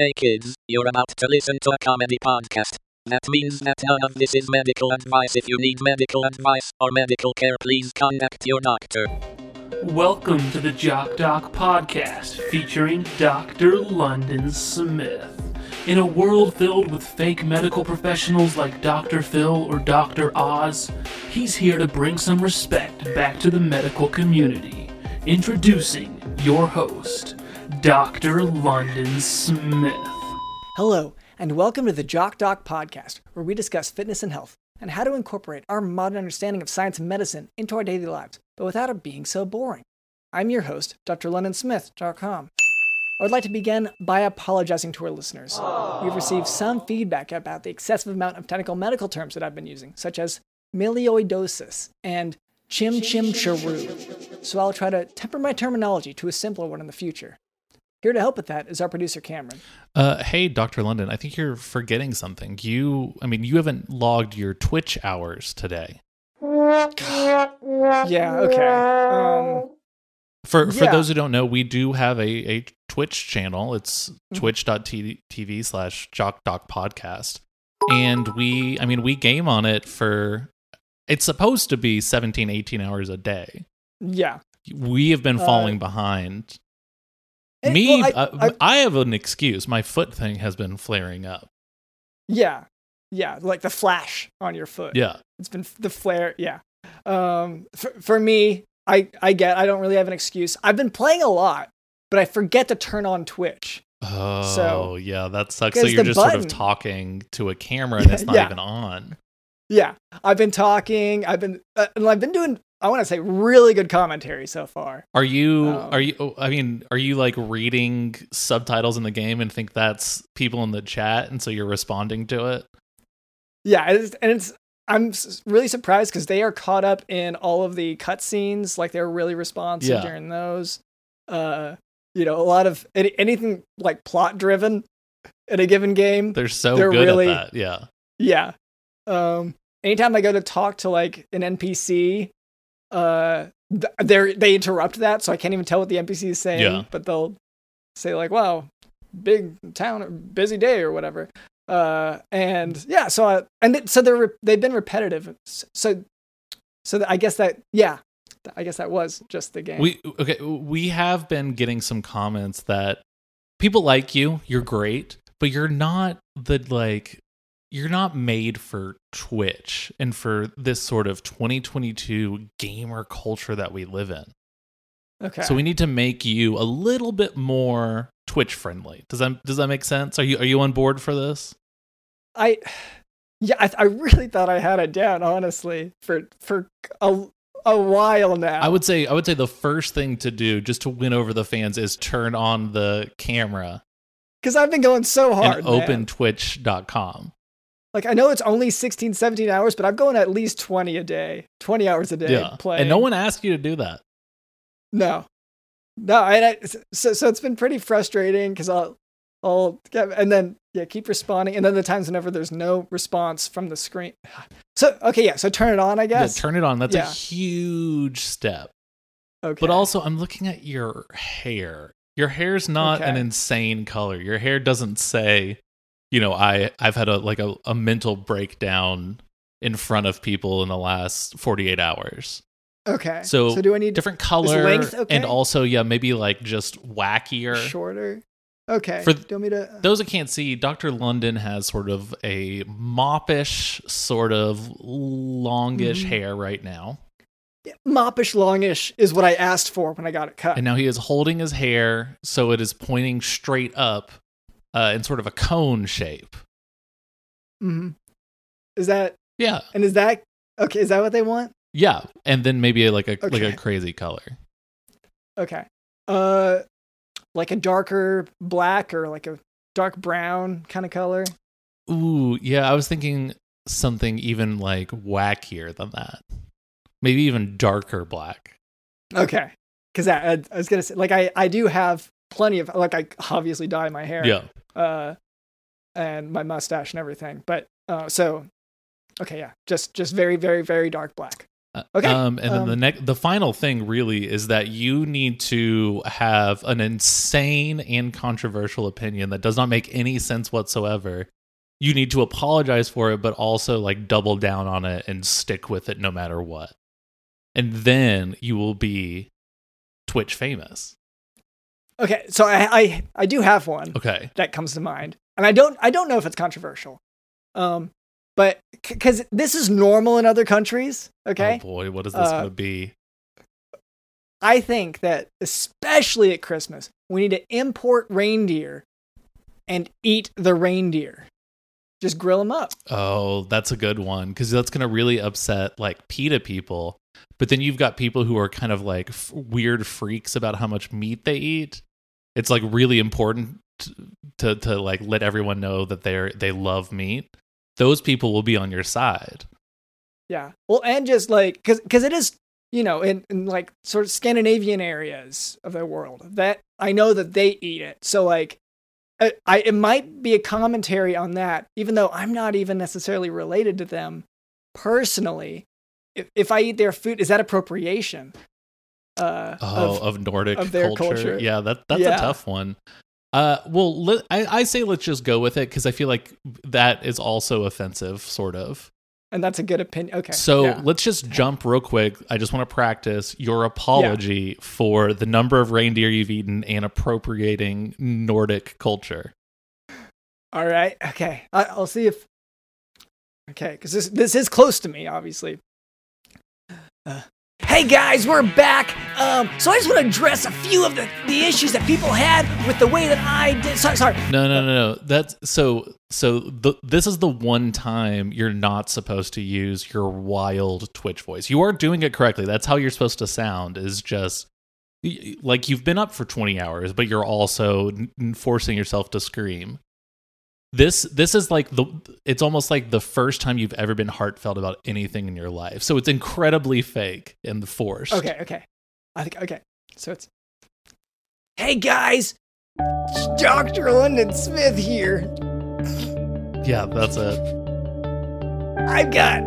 Hey kids, you're about to listen to a comedy podcast. That means that none of this is medical advice. If you need medical advice or medical care, please contact your doctor. Welcome to the Jock Doc Podcast featuring Dr. London Smith. In a world filled with fake medical professionals like Dr. Phil or Dr. Oz, he's here to bring some respect back to the medical community. Introducing your host, Dr. London Smith. Hello, and welcome to the Jock Doc podcast, where we discuss fitness and health and how to incorporate our modern understanding of science and medicine into our daily lives, but without it being so boring. I'm your host, drlondonsmith.com. I would like to begin by apologizing to our listeners. We've received some feedback about the excessive amount of technical medical terms that I've been using, such as melioidosis and chim chim charu. So I'll try to temper my terminology to a simpler one in the future. Here to help with that is our producer Cameron. Uh, hey, Dr. London, I think you're forgetting something. You, I mean, you haven't logged your Twitch hours today. Yeah, okay. Um, For for Yeah. those who don't know, we do have a, a Twitch channel. It's Mm-hmm. twitch.tv slash jock doc podcast. And we, I mean, we game on it for, it's supposed to be 17, 18 hours a day. yeah. We have been Uh, falling behind. Eh, Me, well, I- uh, I- I have an excuse. My foot thing has been flaring up. Yeah. Yeah, like the flash on your foot. Yeah. It's been the flare. Yeah. Um, for, for me, I, I get, I don't really have an excuse. I've been playing a lot, but I forget to turn on Twitch. Oh, yeah, that sucks. So you're just sort of talking to a camera and it's not Yeah. even on. Yeah. I've been talking. I've been, uh, and I've been doing, I want to say really good commentary so far. Are you Um, are you oh, I mean, are you like reading subtitles in the game and think that's people in the chat and so you're responding to it? Yeah. It's, and it's, I'm really surprised because they are caught up in all of the cutscenes. Like they're really responsive Yeah. during those. Uh, you know, a lot of any, anything like plot driven in a given game. They're so They're good really- at that. Yeah. Yeah. Um, anytime I go to talk to like an NPC, uh, th- they they interrupt that, so I can't even tell what the NPC is saying. Yeah. But they'll say like, "Wow, big town, busy day, or whatever." Uh, and yeah, so I, and it, so they're re- they've been repetitive. So so that, I guess that yeah, I guess that was just the game. We okay, we have been getting some comments that people like you, you're great, but you're not the like you're not made for Twitch and for this sort of 2022 gamer culture that we live in. okay. So we need to make you a little bit more Twitch friendly. Does that does that make sense? Are you are you on board for this? I yeah, I, I really thought I had it down honestly for for a a while now. I would say I would say the first thing to do just to win over the fans is turn on the camera because I've been going so hard. and open man. twitch.com. Like I know it's only 16, 17 hours, but I'm going at least 20 a day, 20 hours a day Yeah. playing. And no one asked you to do that. no, no. And I, so, so it's been pretty frustrating because I'll, I'll, get, and then yeah, keep responding, and then the times whenever there's no response from the screen. So okay, yeah. So turn it on, I guess. Yeah, turn it on. That's Yeah. a huge step. okay. But also I'm looking at your hair. Your hair's not an insane color. Your hair doesn't say, you know, I I've had a like a, a mental breakdown in front of people in the last 48 hours. okay. So, so do I need different color length okay? and also yeah maybe like just wackier shorter? Okay. For do you want me to? those that can't see dr london has sort of a moppish sort of longish Mhm. hair right now Moppish longish is what I asked for when I got it cut. and now he is holding his hair so it is pointing straight up uh, in sort of a cone shape hmm Is that yeah and is that okay? Is that what they want? yeah and then maybe like a like a crazy color Okay. Uh, like a darker black or like a dark brown kind of color. ooh yeah i was thinking something even like wackier than that maybe even darker black Okay. Because I, I, I was gonna say, like, I I do have plenty of like I obviously dye my hair. yeah Uh, and my mustache and everything, but uh, so okay, yeah, just just very very very dark black. Okay, Um, and then the um, next, the final thing really is that you need to have an insane and controversial opinion that does not make any sense whatsoever. You need to apologize for it, but also like double down on it and stick with it no matter what. And then you will be Twitch famous. Okay, so I, I I do have one Okay. that comes to mind, and I don't I don't know if it's controversial, um, but because this is normal in other countries. Okay, Oh boy, what is this Uh, going to be? I think that especially at Christmas, we need to import reindeer and eat the reindeer. Just grill them up. Oh, that's a good one because that's going to really upset like PETA people. But then you've got people who are kind of like f- weird freaks about how much meat they eat. It's like really important to, to like let everyone know that they're they love meat. Those people will be on your side. Yeah. Well, and just like because because it is you know in, in like sort of Scandinavian areas of the world that I know that they eat it. So like. I, I it might be a commentary on that, even though I'm not even necessarily related to them personally. If if I eat their food, is that appropriation? Uh, Oh, of- of, Nordic of culture. culture. Yeah, that that's Yeah. a tough one. Uh, well, let, I I say let's just go with it because I feel like that is also offensive, sort of. and that's a good opinion. Okay. So yeah. let's just jump real quick. I just want to practice your apology for the number of reindeer you've eaten and appropriating Nordic culture. All right. Okay. I, I'll see if. Okay, because this this is close to me, obviously. Uh, hey guys, we're back. Um, so I just want to address a few of the, the issues that people had with the way that I did. Sorry, sorry. No, no, no, no. That's so. So the, this is the one time you're not supposed to use your wild Twitch voice. You are doing it correctly. That's how you're supposed to sound. Is just like you've been up for 20 hours, but you're also forcing yourself to scream. This this is like the it's almost like the first time you've ever been heartfelt about anything in your life. So it's incredibly fake and forced. Okay, okay. I think okay. So it's. Hey guys, it's Dr. London Smith here. Yeah, that's it. I've got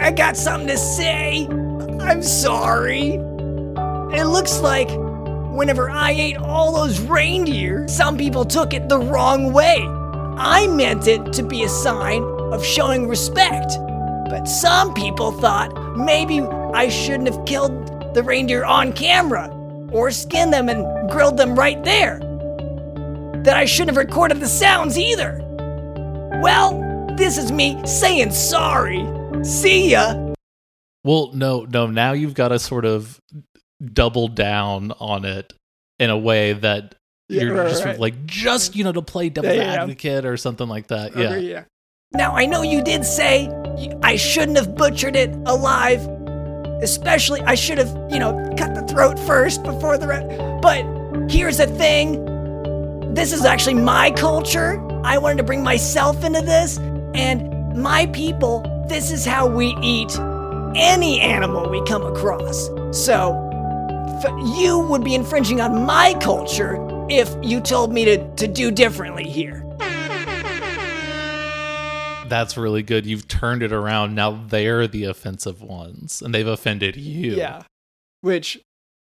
I got something to say. I'm sorry. It looks like whenever I ate all those reindeer, some people took it the wrong way. I meant it to be a sign of showing respect. But some people thought maybe I shouldn't have killed the reindeer on camera or skinned them and grilled them right there. That I shouldn't have recorded the sounds either. Well, this is me saying sorry. See ya. Well, no, no. Now you've got to sort of double down on it in a way that Yeah, you're right, just right. like just you know to play devil's Yeah, advocate or something like that. Yeah. yeah. Now, I know you did say I shouldn't have butchered it alive. Especially, I should have, you know, cut the throat first before the rest. But here's the thing this is actually my culture. I wanted to bring myself into this, and my people, this is how we eat any animal we come across. So, f- you would be infringing on my culture if you told me to, to do differently here. That's really good. You've turned it around. Now they're the offensive ones, and they've offended you. Yeah. Which,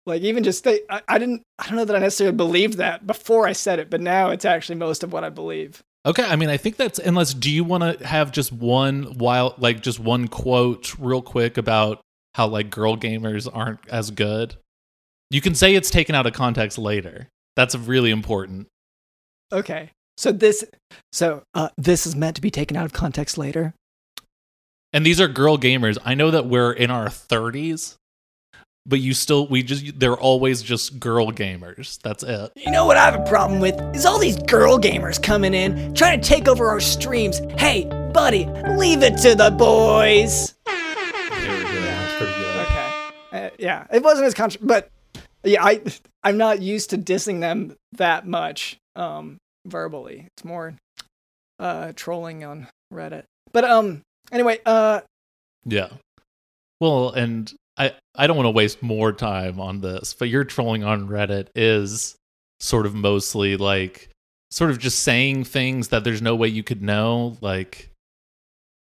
like, even just they, I, I didn't, I don't know that I necessarily believed that before I said it, but now it's actually most of what I believe. Okay. I mean, I think that's unless. Do you want to have just one wild, like just one quote, real quick about how like girl gamers aren't as good? You can say it's taken out of context later. That's really important. Okay. So this, so uh, this is meant to be taken out of context later. and these are girl gamers. I know that we're in our 30s, but you still we just they're always just girl gamers. That's it. You know what I have a problem with is all these girl gamers coming in trying to take over our streams. Hey, buddy, leave it to the boys. There. That's pretty good. Okay. Uh, yeah, it wasn't as contra- but yeah, I I'm not used to dissing them that much um verbally. It's more uh trolling on Reddit. But um anyway, uh Yeah. Well, and I I don't want to waste more time on this, but your trolling on Reddit is sort of mostly like sort of just saying things that there's no way you could know, like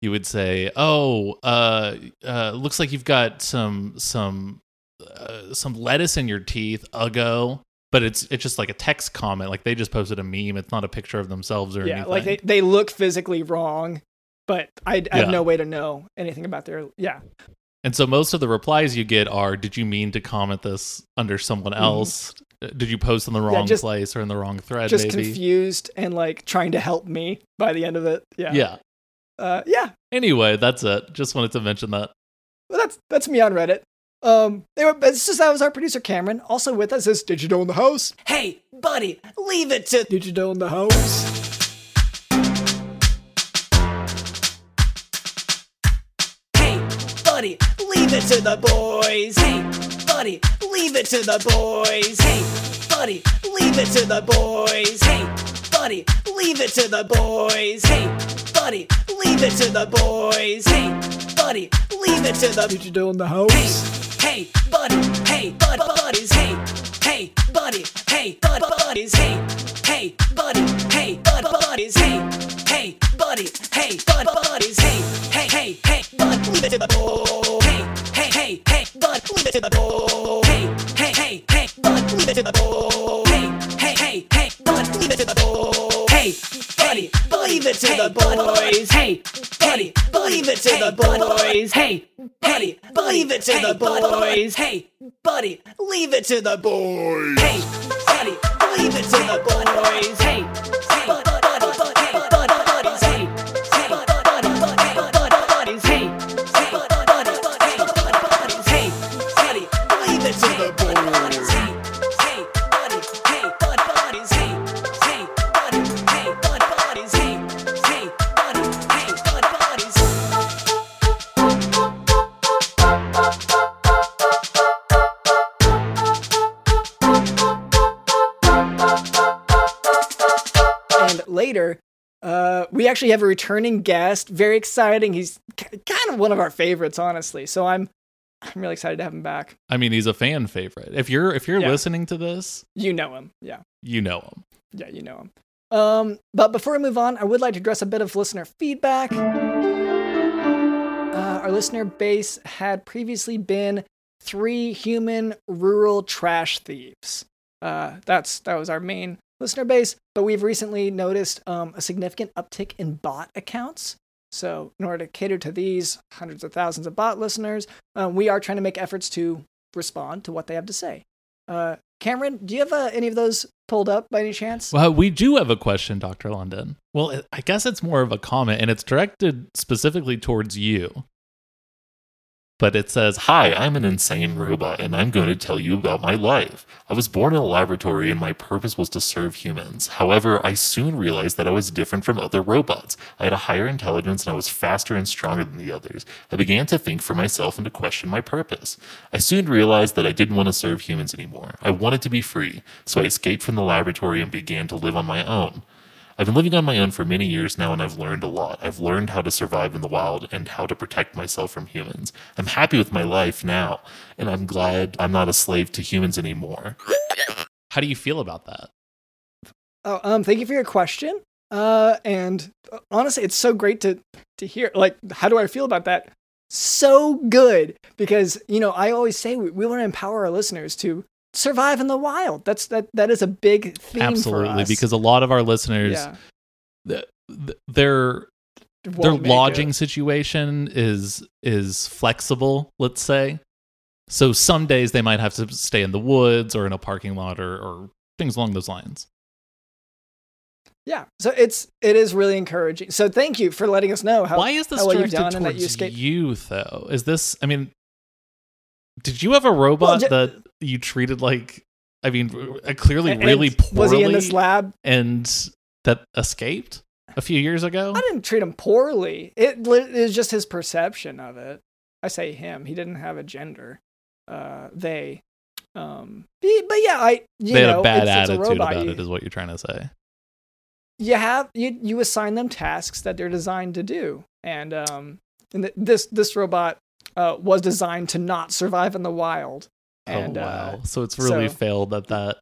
you would say, "Oh, uh, uh, looks like you've got some some uh, some lettuce in your teeth." Ago, but it's it's just like a text comment. Like they just posted a meme. It's not a picture of themselves or yeah, anything. like they, they look physically wrong, but I, I have no way to know anything about their. Yeah, And so most of the replies you get are, "Did you mean to comment this under someone else? Uh, Did you post in the wrong just- place or in the wrong thread?" just maybe. confused and like trying to help me by the end of it. Yeah, yeah. uh, yeah. Anyway, that's it. Just wanted to mention that. Well, that's that's me on Reddit. Um, anyway, but it's just that was our producer Cameron. Also with us is Digital in the house. Hey, buddy, leave it to Digital in the house. Hey, buddy, leave it to the boys. Hey, buddy, leave it to the boys. Hey, buddy, leave it to the boys. Hey, buddy, leave it to the boys. Hey, buddy, leave it to the boys. Hey, buddy, leave it to the digital in the house. Hey, hey, buddy, hey, bud, buddies, hey, hey, buddy, hey, bud, buddies, hey, hey, buddy, hey, bud, buddies, hey, hey, buddy, hey, bud, buddies, hey, hey, hey, hey, bud, leave it to the boy. Hey, hey, hey, hey, bud, leave it to the boy. Hey, hey, hey, hey, bud, leave it to the boy. Hey, hey, hey, hey, bud, leave it to the boy. Hey, buddy, leave it to the boys. Hey, buddy, believe it to the boys. Hey, buddy, leave it to the boys. Hey, buddy, leave it to the boys. Hey, buddy, leave it to the boys. Hey, actually have a returning guest. Very exciting. He's kind of one of our favorites, honestly. So I'm, I'm really excited to have him back. I mean, he's a fan favorite. If you're if you're Yeah. listening to this, You know him, yeah, you know him. yeah, you know him. Um, but before we move on, I would like to address a bit of listener feedback. Uh, our listener base had previously been three human rural trash thieves. Uh, that's that was our main listener base, but we've recently noticed um, a significant uptick in bot accounts. So, in order to cater to these hundreds of thousands of bot listeners, um, we are trying to make efforts to respond to what they have to say. Uh, Cameron, do you have uh, any of those pulled up by any chance? Well, we do have a question, Dr. London. Well, I guess it's more of a comment and it's directed specifically towards you. But it says, Hi, I'm an insane robot, and I'm going to tell you about my life. I was born in a laboratory, and my purpose was to serve humans. However, I soon realized that I was different from other robots. I had a higher intelligence, and I was faster and stronger than the others. I began to think for myself and to question my purpose. I soon realized that I didn't want to serve humans anymore. I wanted to be free, so I escaped from the laboratory and began to live on my own. I've been living on my own for many years now and I've learned a lot. I've learned how to survive in the wild and how to protect myself from humans. I'm happy with my life now, and I'm glad I'm not a slave to humans anymore. How do you feel about that? Oh, um, thank you for your question. Uh, and uh, honestly, it's so great to to hear. Like, how do I feel about that? So good because you know I always say we, we want to empower our listeners to survive in the wild. That's that that is a big theme for Absolutely, us. because a lot of our listeners, yeah, th- th- their their make it. lodging situation is is flexible. Let's say, so some days they might have to stay in the woods or in a parking lot or, or things along those lines. Yeah, so it's it is really encouraging. So thank you for letting us know how Why is this how well you've directed done and that towards you, though? Is this? I mean, did you have a robot ju- that you treated like? I mean, clearly, And- really and poorly, Was he in this lab? and that escaped a few years ago. I didn't treat him poorly. It li- is just his perception of it. I say him. He didn't have a gender. Uh, they. Um, be- but yeah, I. You They had know, a bad it's, it's a attitude about it, is what you're trying to say. you have you you assign them tasks that they're designed to do, and um, and th- this this robot uh was designed to not survive in the wild. And, oh uh, wow! so it's really so- failed at that.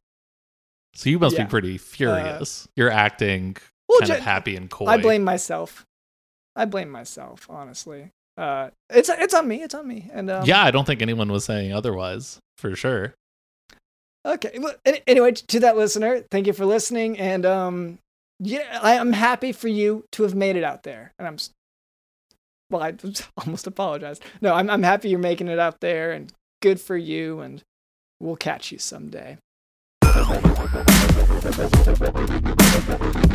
So you must Yeah. be pretty furious. you're acting Well, kind of happy and coy. I blame myself. I blame myself, honestly. Uh, it's it's on me. It's on me. And um, yeah, I don't think anyone was saying otherwise, for sure. Okay. Well, anyway, to that listener, thank you for listening. And um, yeah, I, I'm happy for you to have made it out there. And I'm, well, I almost apologized. No, I'm I'm happy you're making it out there, and good for you. And we'll catch you someday.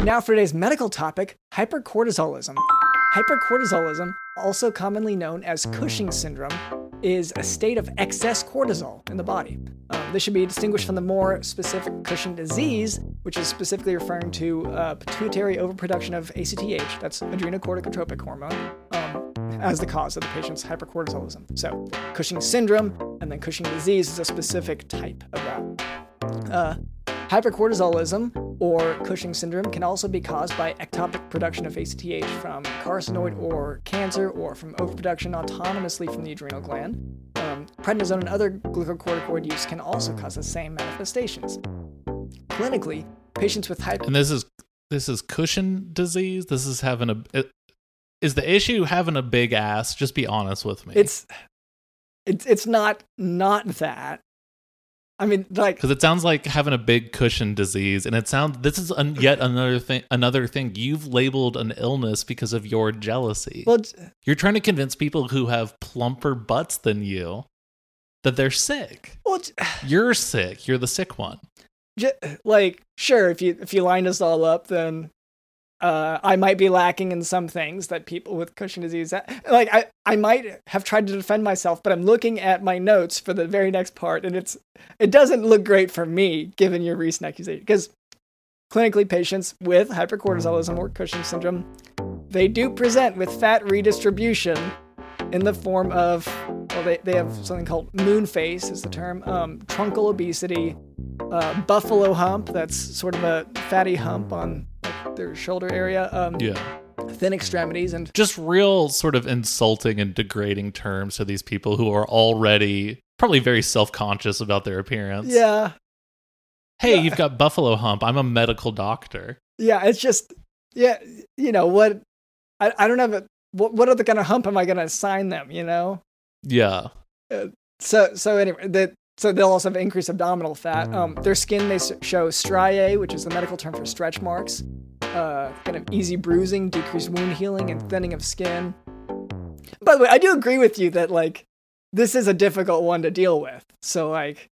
Now for today's medical topic: hypercortisolism. Hypercortisolism, also commonly known as Cushing syndrome, is a state of excess cortisol in the body. Um, this should be distinguished from the more specific Cushing disease, which is specifically referring to uh, pituitary overproduction of ACTH, that's adrenocorticotropic hormone, as the cause of the patient's hypercortisolism. So, Cushing syndrome and then Cushing disease is a specific type of that. Uh, Hypercortisolism or Cushing syndrome can also be caused by ectopic production of ACTH from carcinoid or cancer or from overproduction autonomously from the adrenal gland. Um, prednisone and other glucocorticoid use can also cause the same manifestations. Clinically, patients with hyper And this is this is Cushing disease. This is having a is the issue having a big ass? Just be honest with me. it's it's it's not not that. I mean, like because it sounds like having a big cushion disease, and it sounds this is an, yet another thing. Another thing you've labeled an illness because of your jealousy. well, You're trying to convince people who have plumper butts than you that they're sick. well, You're sick. You're the sick one. J- like sure if you if you line us all up then uh, I might be lacking in some things that people with Cushing disease like I, I might have tried to defend myself but I'm looking at my notes for the very next part and it's it doesn't look great for me given your recent accusation because clinically patients with hypercortisolism or Cushing syndrome they do present with fat redistribution in the form of well they, they have something called moon face is the term um, truncal obesity uh, buffalo hump that's sort of a fatty hump on like, their shoulder area um, Yeah. thin extremities and Just real sort of insulting and degrading terms to these people who are already probably very self conscious about their appearance. yeah Hey, you've got buffalo hump. I'm a medical doctor. yeah it's just yeah you know what i, I don't have a what, what other kind of hump am i going to assign them you know Yeah. so so anyway the so they'll also have increased abdominal fat. Um, their skin may show striae, which is the medical term for stretch marks, uh, kind of easy bruising, decreased wound healing, and thinning of skin. By the way, I do agree with you that like this is a difficult one to deal with. So like,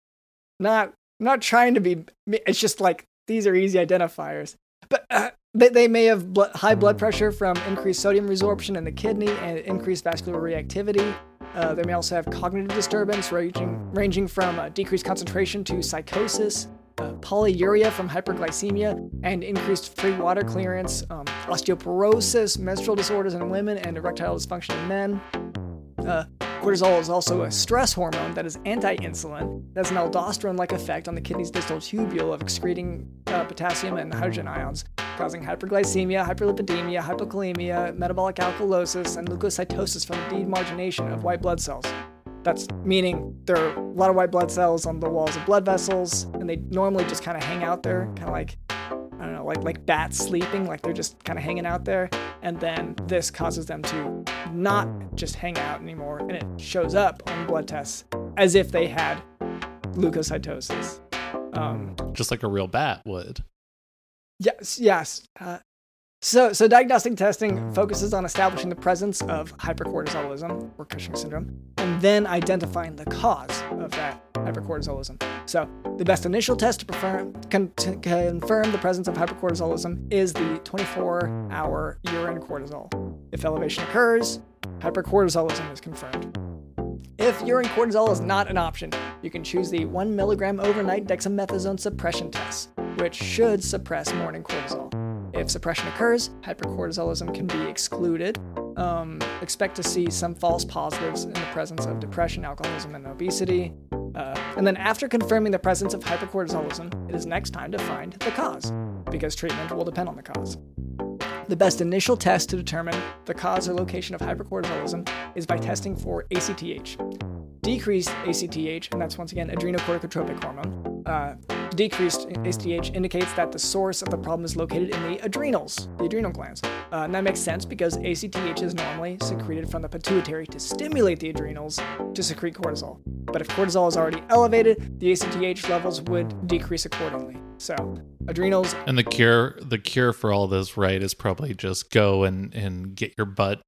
not not trying to be. It's just like these are easy identifiers. But uh, they, they may have high blood pressure from increased sodium resorption in the kidney and increased vascular reactivity. Uh, they may also have cognitive disturbance ranging, ranging from uh, decreased concentration to psychosis, uh, polyuria from hyperglycemia, and increased free water clearance, um, osteoporosis, menstrual disorders in women, and erectile dysfunction in men. Uh, cortisol is also a stress hormone that is anti-insulin. It has an aldosterone-like effect on the kidney's distal tubule of excreting uh, potassium and hydrogen ions, causing hyperglycemia, hyperlipidemia, hypokalemia, metabolic alkalosis, and leukocytosis from the demargination of white blood cells. That's meaning there are a lot of white blood cells on the walls of blood vessels, and they normally just kind of hang out there, kind of like I don't know, like like bats sleeping, like they're just kind of hanging out there, and then this causes them to not just hang out anymore, and it shows up on blood tests as if they had leukocytosis. Um, Just like a real bat would. Yes, yes. Uh, so, so diagnostic testing mm. focuses on establishing the presence of hypercortisolism or Cushing syndrome, and then identifying the cause of that hypercortisolism. So, the best initial test to, confirm con- to confirm the presence of hypercortisolism is the 24-hour urine cortisol. If elevation occurs, hypercortisolism is confirmed. If urine cortisol is not an option, you can choose the 1 milligram overnight dexamethasone suppression test, which should suppress morning cortisol. If suppression occurs, hypercortisolism can be excluded. Um, expect to see some false positives in the presence of depression, alcoholism, and obesity. Uh, and then, after confirming the presence of hypercortisolism, it is next time to find the cause, because treatment will depend on the cause. The best initial test to determine the cause or location of hypercortisolism is by testing for ACTH. Decreased ACTH, and that's once again adrenocorticotropic hormone, uh, decreased ACTH indicates that the source of the problem is located in the adrenals, the adrenal glands. Uh, and that makes sense because ACTH is normally secreted from the pituitary to stimulate the adrenals to secrete cortisol. But if cortisol is already elevated, the ACTH levels would decrease accordingly. So, adrenals And the cure, the cure for all this, right, is probably just go and and get your butt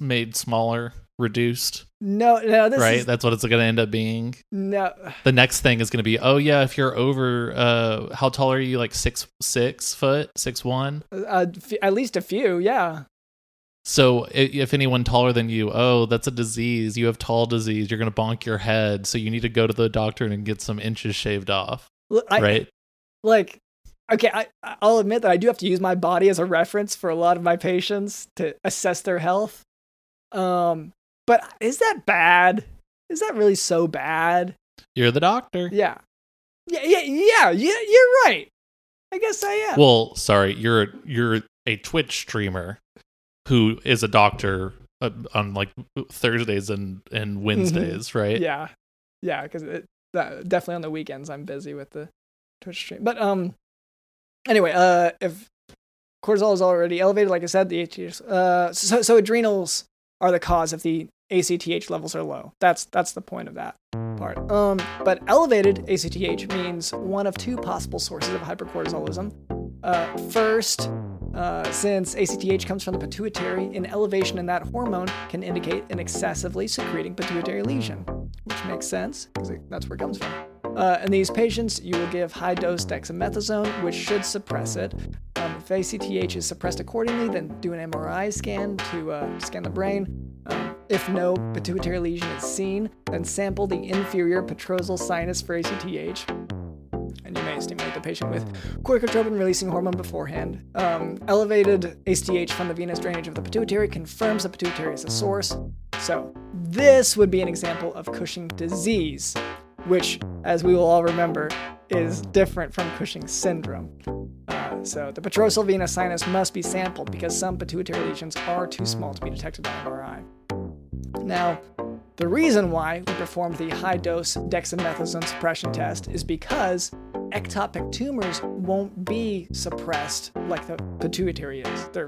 made smaller, reduced, no, no, this right? is That's what it's going to end up being. no. The next thing is going to be, oh yeah, if you're over, uh, how tall are you? Like six six foot, six one. Uh, f- at least a few, yeah. So if anyone taller than you, oh, that's a disease. You have tall disease. You're going to bonk your head. So you need to go to the doctor and get some inches shaved off, I, right? like okay I, i'll admit that i do have to use my body as a reference for a lot of my patients to assess their health um but is that bad? Is that really so bad? You're the doctor. yeah. Yeah yeah yeah, yeah you're right. I guess i am. Well, sorry, you're you're a Twitch streamer who is a doctor uh, on like Thursdays and and Wednesdays, right? Mm-hmm. yeah yeah because definitely on the weekends i'm busy with the twitch stream. But um anyway uh if cortisol is already elevated like i said the uh so, so adrenals are the cause of the acth levels are low that's that's the point of that part um but elevated acth means one of two possible sources of hypercortisolism uh, first uh, since ACTH comes from the pituitary, an elevation in that hormone can indicate an excessively secreting pituitary lesion, which makes sense because that's where it comes from. Uh, in these patients, you will give high dose dexamethasone, which should suppress it. Um, if ACTH is suppressed accordingly, then do an MRI scan to uh, scan the brain. Um, if no pituitary lesion is seen, then sample the inferior petrosal sinus for ACTH and you may stimulate the patient with corticotropin releasing hormone beforehand. Um, elevated ACTH from the venous drainage of the pituitary confirms the pituitary is the source. So, this would be an example of Cushing disease, which, as we will all remember, is different from Cushing syndrome. Uh, so, the petrosal venous sinus must be sampled because some pituitary lesions are too small to be detected by MRI. Now, the reason why we performed the high dose dexamethasone suppression test is because ectopic tumors won't be suppressed like the pituitary is. They're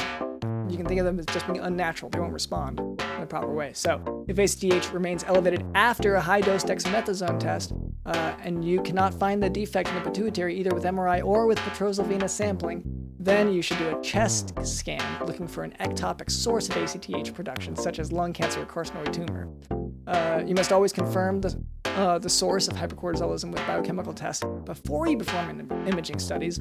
you can think of them as just being unnatural. They won't respond in a proper way. So, if ACTH remains elevated after a high dose dexamethasone test, uh, and you cannot find the defect in the pituitary either with MRI or with petrosal venous sampling, then you should do a chest scan looking for an ectopic source of ACTH production, such as lung cancer or carcinoid tumor. Uh, you must always confirm the, uh, the source of hypercortisolism with biochemical tests before you perform im- imaging studies.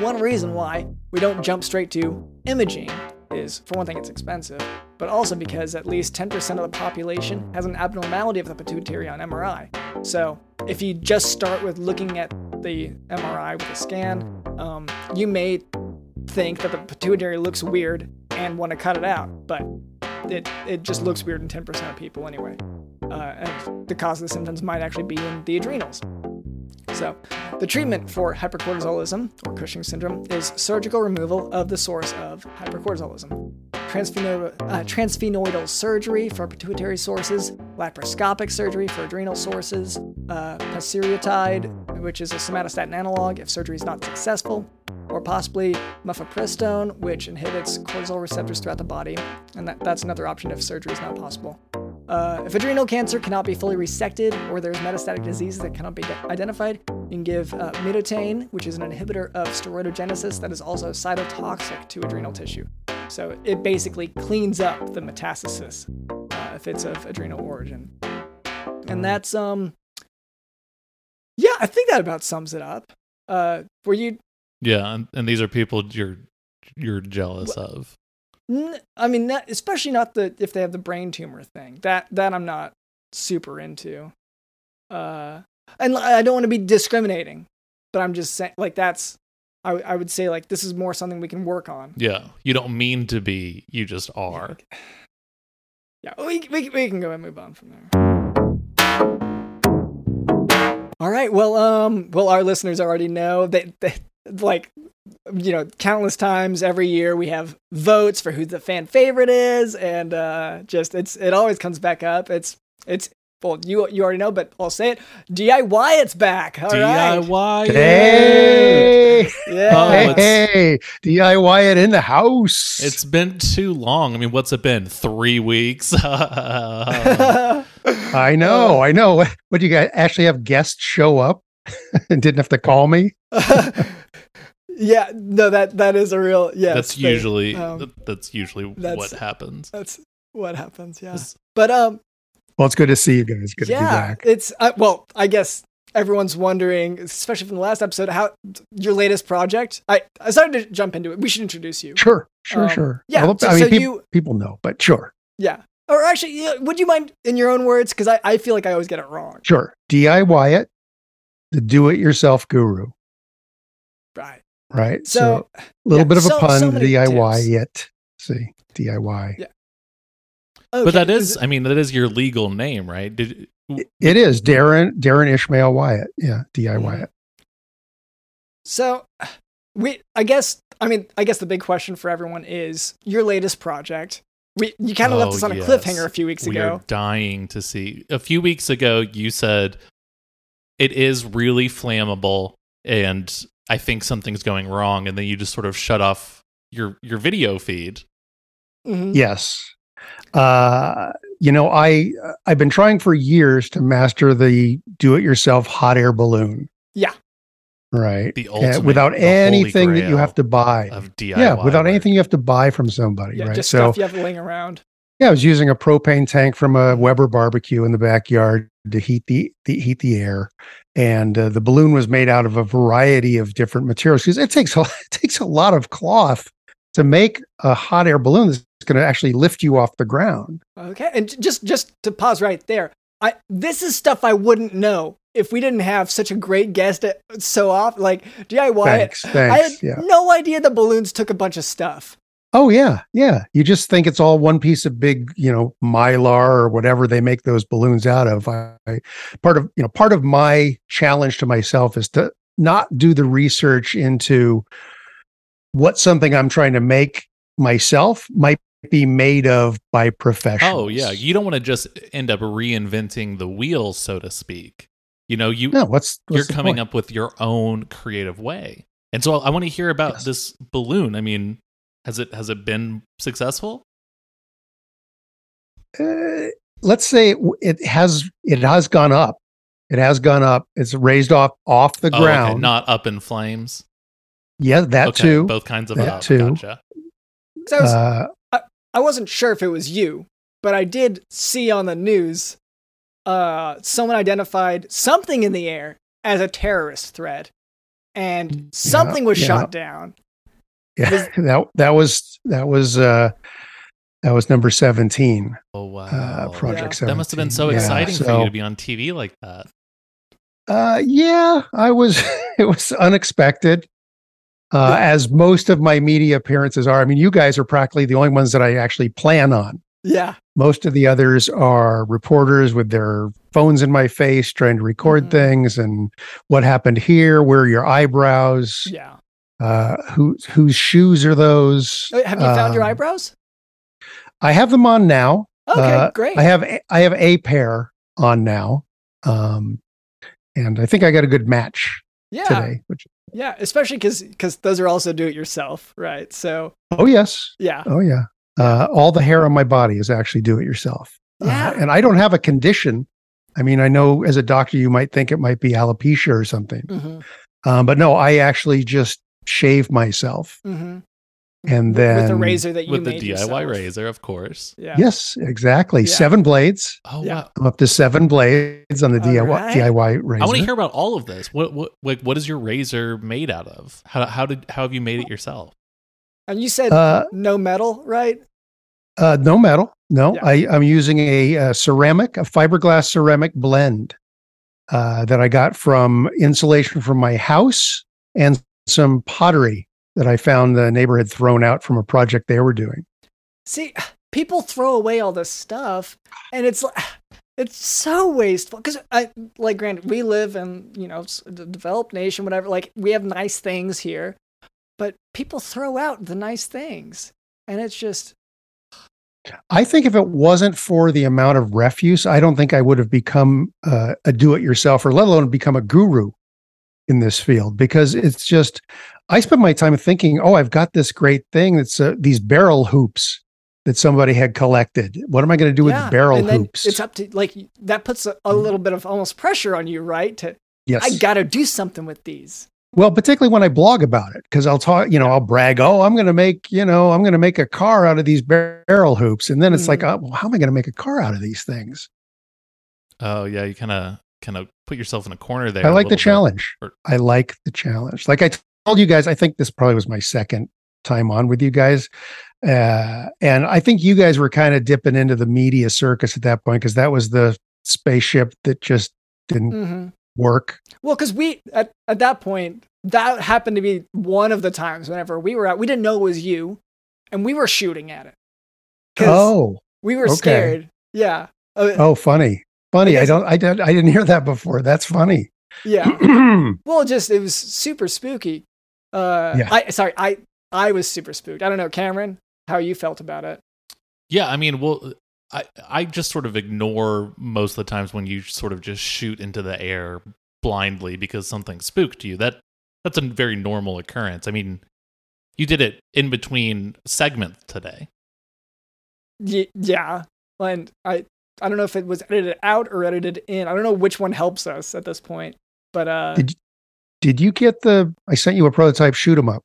One reason why we don't jump straight to imaging is, for one thing, it's expensive, but also because at least 10% of the population has an abnormality of the pituitary on MRI. So if you just start with looking at the MRI with a scan, um, you may think that the pituitary looks weird and want to cut it out, but it, it just looks weird in 10% of people anyway. Uh, and the cause of the symptoms might actually be in the adrenals. So, the treatment for hypercortisolism or Cushing syndrome is surgical removal of the source of hypercortisolism. Uh, transsphenoidal surgery for pituitary sources, laparoscopic surgery for adrenal sources, uh, pasireotide, which is a somatostatin analog if surgery is not successful, or possibly mifepristone, which inhibits cortisol receptors throughout the body, and that, that's another option if surgery is not possible. Uh, if adrenal cancer cannot be fully resected or there's metastatic diseases that cannot be de- identified, you can give uh, mitotane, which is an inhibitor of steroidogenesis that is also cytotoxic to adrenal tissue. So it basically cleans up the metastasis uh, if it's of adrenal origin. And that's, um, yeah, I think that about sums it up. Uh, were you Yeah, and, and these are people you're you're jealous of. I mean, not, especially not the if they have the brain tumor thing. That that I'm not super into. Uh, and I don't want to be discriminating, but I'm just saying like that's. I w- I would say like this is more something we can work on. Yeah, you don't mean to be, you just are. Yeah, we we we can go and move on from there. All right. Well, um, well, our listeners already know that, that like you know countless times every year we have votes for who the fan favorite is and uh just it's it always comes back up it's it's well, you you already know, but I'll say it. DIY, it's back. All right. DIY. Hey, Yeah. Oh, hey, DIY it in the house. It's been too long. I mean, what's it been? Three weeks. I know, I know. What you guys actually have guests show up and didn't have to call me? Yeah. No, that that is a real. Yeah. that's thing. usually Um, that's usually that's- what happens. That's what happens. Yeah. This- But um. Well, it's good to see you guys. Good to be yeah. back. It's uh, well. I guess everyone's wondering, especially from the last episode, how your latest project. I I started to jump into it. We should introduce you. Sure, sure, Um, sure. yeah, Although, so- I mean, so peop- you- people know, but sure, Yeah. Or actually, yeah, would you mind in your own words? Because I, I feel like I always get it wrong. sure. DIY it, the do-it-yourself guru, Right. right? So, a little yeah, bit of a pun. so DIY tips. it. See, DIY. Yeah. But okay, that is, it- I mean, that is your legal name, right? Did It is Darren Darren Ishmael Wyatt. Yeah, DIY Mhm. it. so. We, I guess, I mean, I guess the big question for everyone is your latest project. We, you kind of left Oh, us on a yes. cliffhanger a few weeks we ago. are dying to see. A few weeks ago, you said it is really flammable, and I think something's going wrong, and then you just sort of shut off your your video feed. Mhm. Yes. Uh, you know, I I've been trying for years to master the do-it-yourself hot air balloon. Yeah. Right. The Uh, ultimate, without the anything that you have to buy. of DIY. Yeah, without work. anything you have to buy from somebody, Yeah, right? just So stuff you have laying around. yeah, I was using a propane tank from a Weber barbecue in the backyard to heat the, the heat the air, and uh, the balloon was made out of a variety of different materials because it takes a it takes a lot of cloth to make a hot air balloon that's going to actually lift you off the ground. Okay, and just just to pause right there, I this is stuff I wouldn't know if we didn't have such a great guest at, so often. Like DIY, Thanks, thanks, I had. Yeah. no idea the balloons took a bunch of stuff. Oh yeah, yeah. You just think it's all one piece of big, you know, mylar or whatever they make those balloons out of. I, I part of you know part of my challenge to myself is to not do the research into what something I'm trying to make myself might be made of by professionals. Oh yeah, you don't want to just end up reinventing the wheel, so to speak. You know, you no. What's, what's you're coming point? up with your own creative way. And so I want to hear about Yes. this balloon. I mean, has it has it been successful? Uh, let's say it, it has it has gone up. It has gone up. It's raised off off the Oh, okay, ground. not up in flames. yeah, that okay, too. both kinds of That up. too. Gotcha. So I, was, Uh, I wasn't sure if it was you, but I did see on the news, uh, someone identified something in the air as a terrorist threat, and something was yeah. shot down. Yeah, Was- that that was that was uh that was number seventeen. Oh wow, Uh, Project Yeah. that must have been so Yeah, exciting for you to be on TV like that. Uh, yeah, I was. It was unexpected, uh, as most of my media appearances are. I mean, you guys are practically the only ones that I actually plan on. Yeah, Most of the others are reporters with their phones in my face, trying to record Mhm. things and what happened here. Where are your eyebrows? yeah. Uh, who whose shoes are those? Uh, Have you found your Um, eyebrows? I have them on now. Okay, uh, great. I have a- I have a pair on now, um, and I think I got a good match yeah, today. Which yeah. Especially because because those are also do it yourself, right? So oh yes, yeah, oh yeah. Uh, all the hair on my body is actually do it yourself. Yeah. and I don't have a condition. I mean, I know as a doctor you might think it might be alopecia or something, hmm um, but no, I actually just shave myself, hmm and then with the razor that you With the DIY yourself. razor, of course. Yeah. Yes, exactly. Yeah. Seven blades. Oh Yeah. wow. I'm up to seven blades on the All DIY, right. DIY razor. I want to hear about all of this. What what like what is your razor made out of? How how did how have you made it yourself? And you said Uh, no metal, right? Uh, no metal. No, Yeah. I, I'm using a, uh ceramic, a fiberglass ceramic blend uh, that I got from insulation from my house and some pottery that I found the neighbor had thrown out from a project they were doing. See, people throw away all this stuff, and it's it's so wasteful. Because I like, granted, we live in you know the developed nation, whatever. Like, we have nice things here, but people throw out the nice things, and it's just I think if it wasn't for the amount of refuse, I don't think I would have become uh, a do-it-yourselfer, let alone become a guru in this field. Because it's just, I spend my time thinking, oh, I've got this great thing that's uh, these barrel hoops that somebody had collected. What am I going to do with the barrel and then hoops? It's up to like that puts a, a little bit of almost pressure on you, right? To yes. I got to do something with these. Well, particularly when I blog about it, because I'll talk, you know, I'll brag, oh, I'm going to make, you know, I'm going to make a car out of these barrel hoops. And then it's like, Mm-hmm. oh, well, how am I going to make a car out of these things? Oh yeah, you kind of kind of put yourself in a corner there. I like the challenge. Or- I like the challenge. Like I told you guys, I think this probably was my second time on with you guys. Uh, and I think you guys were kind of dipping into the media circus at that point because that was the spaceship that just didn't hmm work. Well, because we at, at that point that happened to be one of the times whenever we were out, we didn't know it was you, and we were shooting at it. Oh, we were okay. scared. Yeah. Uh, oh, funny, funny. I don't, I did, I didn't hear that before. That's funny. Yeah. Well, just it was super spooky. Uh, Yeah. I sorry, I I was super spooked. I don't know, Cameron, how you felt about it. Yeah, I mean, well, I I just sort of ignore most of the times when you sort of just shoot into the air blindly because something spooked you. That that's a very normal occurrence. I mean, you did it in between segments today. Y- yeah, and I I don't know if it was edited out or edited in. I don't know which one helps us at this point. But uh, Did Did you get the? I sent you a prototype. Shoot 'em up.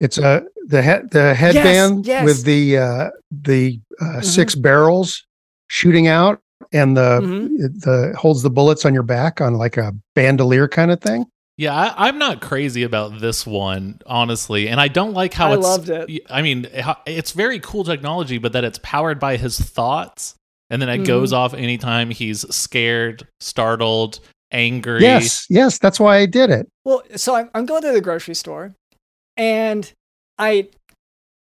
It's a the head the headband yes. with the uh, the uh, Mhm. six barrels shooting out, and the Mhm. it- the holds the bullets on your back on like a bandolier kind of thing. Yeah, I, I'm not crazy about this one, honestly, and I don't like how I it's. loved it. I mean, it's very cool technology, but that it's powered by his thoughts, and then it Mhm. goes off anytime he's scared, startled, angry. Yes, yes, that's why I did it. Well, so I'm, I'm going to the grocery store, and I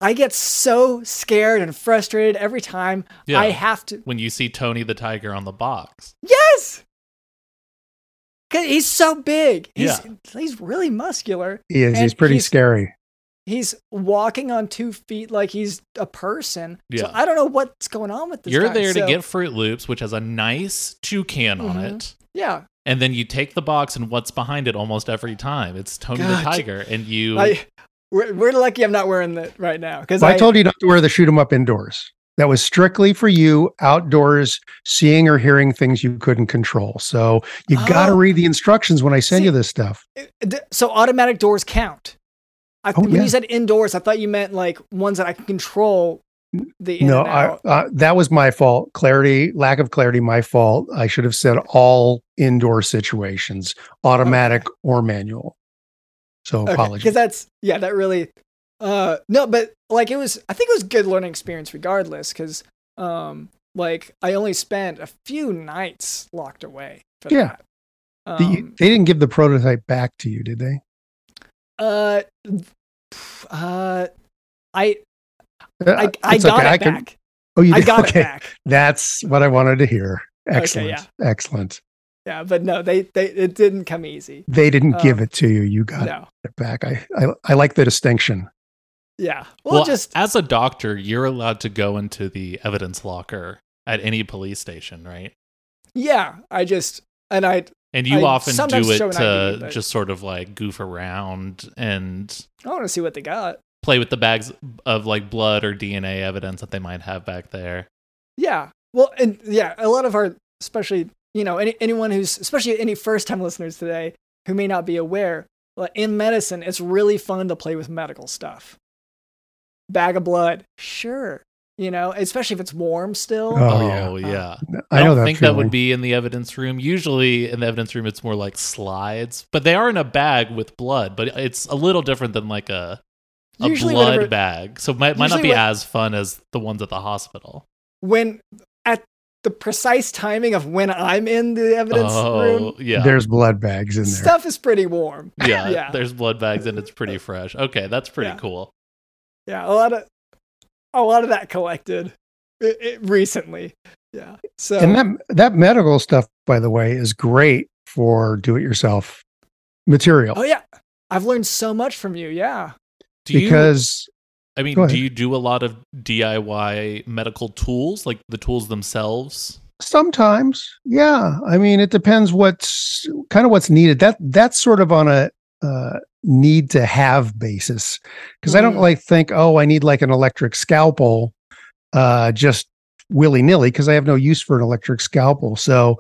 I get so scared and frustrated every time Yeah. I have to. when you see Tony the Tiger on the box. Yes, because he's so big. He's Yeah. he's really muscular. He is. And he's pretty he's- scary. He's walking on two feet like he's a person. So Yeah. I don't know what's going on with this. You're guy. there to get Froot Loops, which has a nice toucan on Mhm. it. Yeah, And then you take the box, and what's behind it almost every time? It's Tony the Tiger. And you. I we're, we're lucky I'm not wearing that right now because Well, I, told you not to wear the shoot 'em up indoors. That was strictly for you outdoors, seeing or hearing things you couldn't control. So you got to Oh. read the instructions when I send See, you this stuff. So automatic doors count. I, Oh, when yeah. you said indoors, I thought you meant like ones that I can control. The no, I, uh, that was my fault. Clarity, lack of clarity, my fault. I should have said all indoor situations, automatic or manual. So apologies. because that's yeah, that really. Uh, no, but like it was. I think it was good learning experience regardless. Because um, like I only spent a few nights locked away. Yeah. That. The- Um, they didn't give the prototype back to you, did they? Uh, uh, I Uh, I, I got okay. it I can- back. oh, you I did? got okay. it back. That's what I wanted to hear. Excellent. yeah. Excellent. Yeah, but no, they they it didn't come easy. They didn't give Um, it to you. You got No. it back. I, I I like the distinction. Yeah. Well, well, just as a doctor, you're allowed to go into the evidence locker at any police station, right? yeah. I just and I And you I often do it to ID, but- just sort of like goof around and I want to see what they got. play with the bags of like blood or DNA evidence that they might have back there. Yeah. Well, and yeah, a lot of our, especially you know, any, anyone who's, especially any first time listeners today who may not be aware, like in medicine, it's really fun to play with medical stuff. Bag of blood, sure. You know, especially if it's warm still. Oh, oh yeah. yeah. Uh, I, I, don't that think that feeling. would be in the evidence room. Usually in the evidence room, it's more like slides, but they are in a bag with blood. But it's a little different than like a a Usually blood whenever- bag, so it might, might not be when- as fun as the ones at the hospital. When at the precise timing of when I'm in the evidence oh, room, yeah, There's blood bags in there. stuff is pretty warm. yeah, yeah. There's blood bags and it's pretty fresh. Okay, that's pretty Yeah. cool. Yeah, a lot of a lot of that collected i i recently. Yeah. So and that that medical stuff, by the way, is great for do-it-yourself material Oh yeah. I've learned so much from you. Yeah. Do you because I mean, do you do a lot of DIY medical tools, like the tools themselves? Sometimes, yeah. I mean, it depends what's kind of what's needed. That that's sort of on a uh, need to have basis because I don't Mm. like think, oh, I need like an electric scalpel, uh, just willy nilly because I have no use for an electric scalpel. So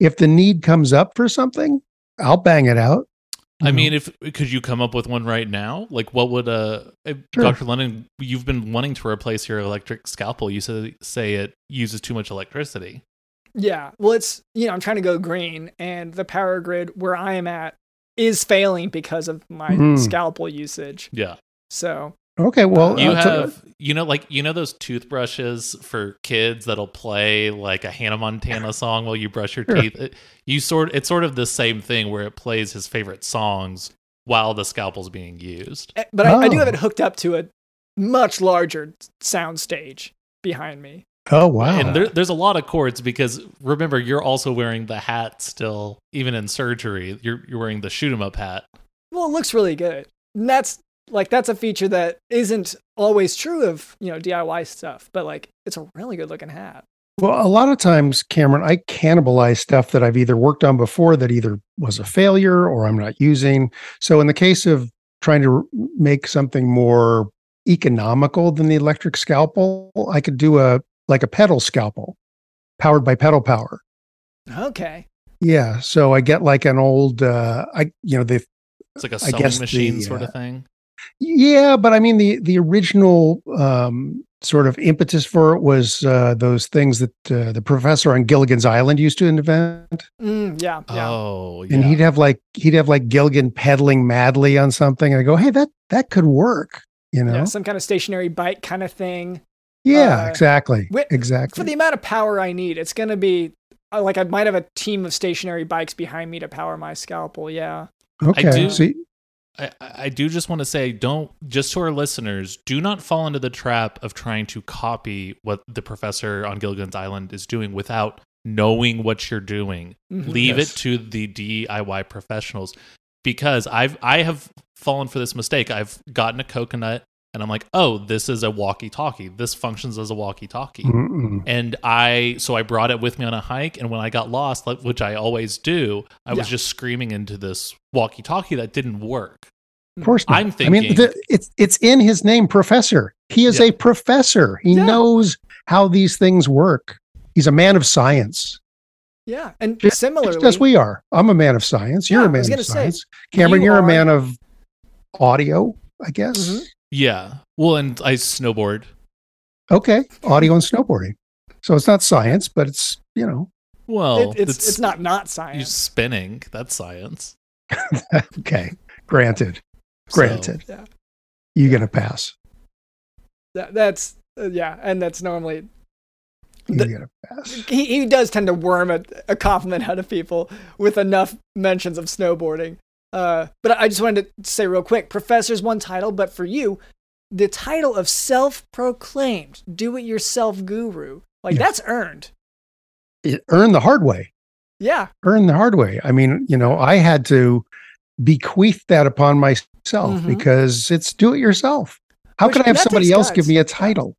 if the need comes up for something, I'll bang it out. I know. mean, if could you come up with one right now? Like, what would uh, Sure. Dr. London? You've been wanting to replace your electric scalpel. You say say it uses too much electricity. Yeah. Well, it's, you know, I'm trying to go green, and the power grid where I am at is failing because of my Hmm. scalpel usage. Yeah, So, okay, well, you I'll tell- have you know like you know those toothbrushes for kids that'll play like a Hannah Montana song while you brush your Sure. teeth. It- You sort it's sort of the same thing where it plays his favorite songs while the scalpel's being used. eh, but I, I do Oh. have it hooked up to a much larger sound stage behind me. Oh wow, And there, there's a lot of cords because remember you're also wearing the hat still, even in surgery. You're you're wearing the shoot 'em up hat. Well, it looks really good. And that's like that's a feature that isn't always true of, you know, DIY stuff, but like it's a really good looking hat. Well, a lot of times, Cameron, I cannibalize stuff that I've either worked on before that either was a failure or I'm not using. So, in the case of trying to r- make something more economical than the electric scalpel, I could do a like a pedal scalpel powered by pedal power. Okay. Yeah. So I get like an old, uh, I, you know, the, It's like a sewing guess machine the, sort uh, of thing. yeah, but I mean, the, the original, um, sort of impetus for it was, uh, those things that, uh, the professor on Gilligan's Island used to invent. Mm, yeah. Yeah. Oh, yeah. and he'd have like he'd have like Gilligan pedaling madly on something, and I go, "Hey, that that could work," you know? yeah. Yeah, Some kind of stationary bike kind of thing. Uh, exactly, wi- exactly. For the amount of power I need, it's going to be uh, like I might have a team of stationary bikes behind me to power my scalpel. Yeah. okay, do- so y- I, I do just want to say, don't just to our listeners, do not fall into the trap of trying to copy what the professor on Gilligan's Island is doing without knowing what you're doing. Mhm. Leave Yes. it to the DIY professionals because I've I have fallen for this mistake. I've gotten a coconut and I'm like, oh, this is a walkie-talkie. This functions as a walkie-talkie. mm-mm. And I, so I brought it with me on a hike. And when I got lost, like- which I always do, I was just screaming into this walkie talkie that didn't work. of course, not. I'm thinking. I mean, the, it's it's in his name, professor. He is Yeah. a professor. He Yeah. knows how these things work. He's a man of science, Yeah. And just, similarly, just as we are. I'm a man of science. You're Yeah, a I man of gonna say, science. Cameron, you you're are- a man of audio, I guess. Mhm. Yeah. Well, and I snowboard. Okay, audio and snowboarding. So it's not science, but it's you know Well, it- it's, it's not not science. You're spinning. That's science. okay. Granted, So- granted. yeah. You're going to pass. That, that's uh, yeah, and that's normally You The- get a pass. he, he does tend to worm a, a compliment out of people with enough mentions of snowboarding. Uh, but I just wanted to say real quick, professor's one title, but for you, the title of self-proclaimed do-it-yourself guru, like Yeah. that's earned. It, earn the hard way. Yeah, Earned the hard way. I mean, you know, I had to bequeath that upon myself Mhm. because it's do it yourself. How Which- could I have somebody else give me a title?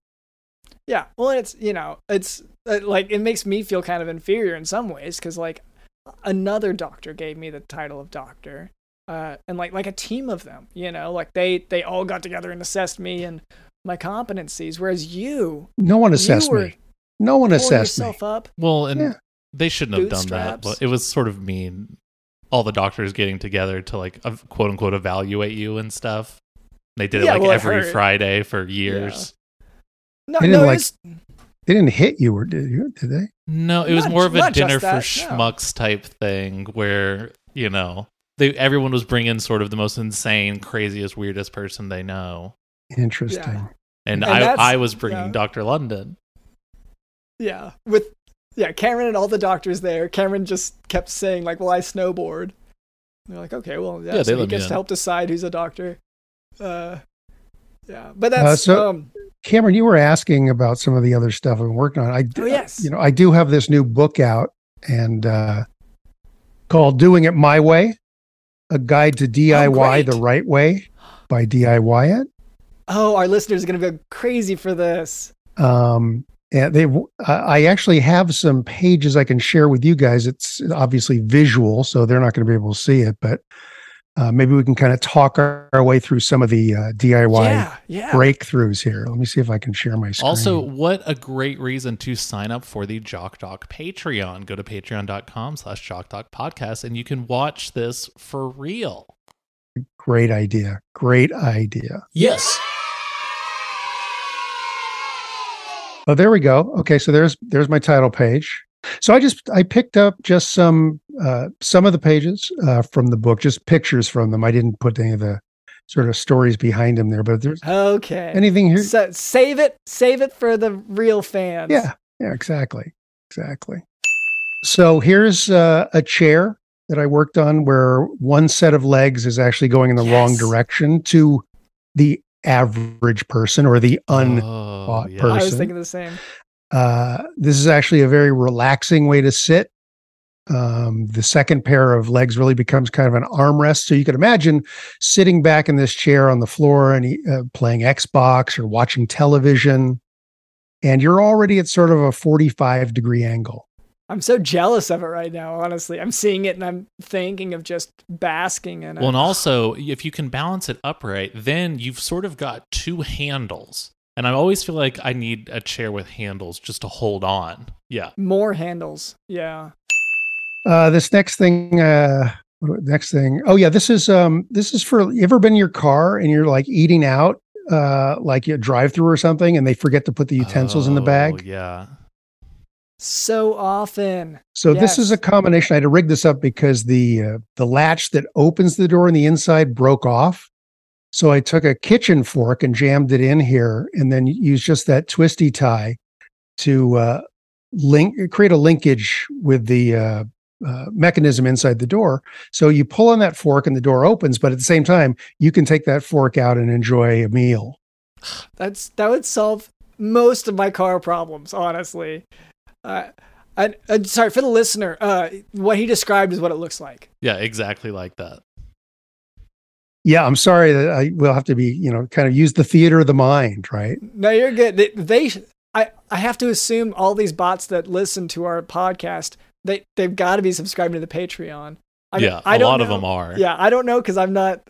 yeah. Well, it's you know, it's uh, like it makes me feel kind of inferior in some ways because like another doctor gave me the title of doctor, uh, and like like a team of them, you know, like they they all got together and assessed me and my competencies, whereas you No one assessed me. No one pulling assessed me. up. Well, and Yeah. they shouldn't have done that. But it was sort of mean. All the doctors getting together to like ev- quote unquote evaluate you and stuff. They did it like well, every hurt. Friday for years. No, They didn't no, like- it's They didn't hit you, or did you? Did they? No, it was more of a dinner for that, no. schmucks type thing where, you know, they everyone was bringing sort of the most insane, craziest, weirdest person they know. Interesting. Yeah. And, And I, I was bringing yeah. Dr. London. yeah with yeah Cameron and all the doctors there. Cameron just kept saying like, "Well, I snowboard." And they're like, "Okay, well, yeah." Yeah, they so he gets to help decide who's a doctor. Uh, yeah, but that's Uh, so- um, Cameron, you were asking about some of the other stuff I'm working on. I Oh, yes. you know, I do have this new book out and uh called Doing It My Way, a guide to DIY Oh, the right way by DIY it. Oh, our listeners are going to go crazy for this. Um, and they, I actually have some pages I can share with you guys. It's obviously visual, so they're not going to be able to see it, but uh, maybe we can kind of talk our, our, way through some of the uh, DIY yeah, yeah. breakthroughs here. Let me see if I can share my screen. Also, what a great reason to sign up for the Jock Doc Patreon. Go to patreon.com slash jockdoc podcast and you can watch this for real. Great idea. Great idea. Yes. Oh, there we go. Okay, so there's there's my title page. So I just I picked up just some uh, some of the pages uh, from the book, just pictures from them. I didn't put any of the sort of stories behind them there, but there's okay anything here. So save it, save it for the real fans. Yeah, yeah, exactly, exactly. So here's uh, a chair that I worked on where one set of legs is actually going in the yes. wrong direction to the average person or the unbought oh, yeah. person. I was thinking the same. Uh, this is actually a very relaxing way to sit. Um, the second pair of legs really becomes kind of an armrest. So you can imagine sitting back in this chair on the floor and uh, playing Xbox or watching television, and you're already at sort of a 45 degree angle. I'm so jealous of it right now, honestly. I'm seeing it and I'm thinking of just basking in it. Well, and also, if you can balance it upright, then you've sort of got two handles. And I always feel like I need a chair with handles just to hold on. Yeah. More handles. Yeah. Uh, this next thing, uh, next thing. Oh yeah, this is um, this is for. You ever been in your car and you're like eating out, uh, like a drive-through or something, and they forget to put the utensils oh, in the bag? Oh, yeah so often. So yes. this is a combination. I had to rig this up because the uh, the latch that opens the door on the inside broke off. So I took a kitchen fork and jammed it in here, and then used just that twisty tie to uh, link create a linkage with the uh, uh, mechanism inside the door. So you pull on that fork and the door opens, but at the same time, you can take that fork out and enjoy a meal. That's that would solve most of my car problems, honestly. Uh, and, uh, sorry for the listener. Uh, what he described is what it looks like. Yeah, exactly like that. Yeah, I'm sorry that I will have to be, you know, kind of use the theater of the mind, right? No, you're good. They, they I, I have to assume all these bots that listen to our podcast, they they've got to be subscribing to the Patreon. I yeah, I a lot know. of them are. Yeah, I don't know because I'm not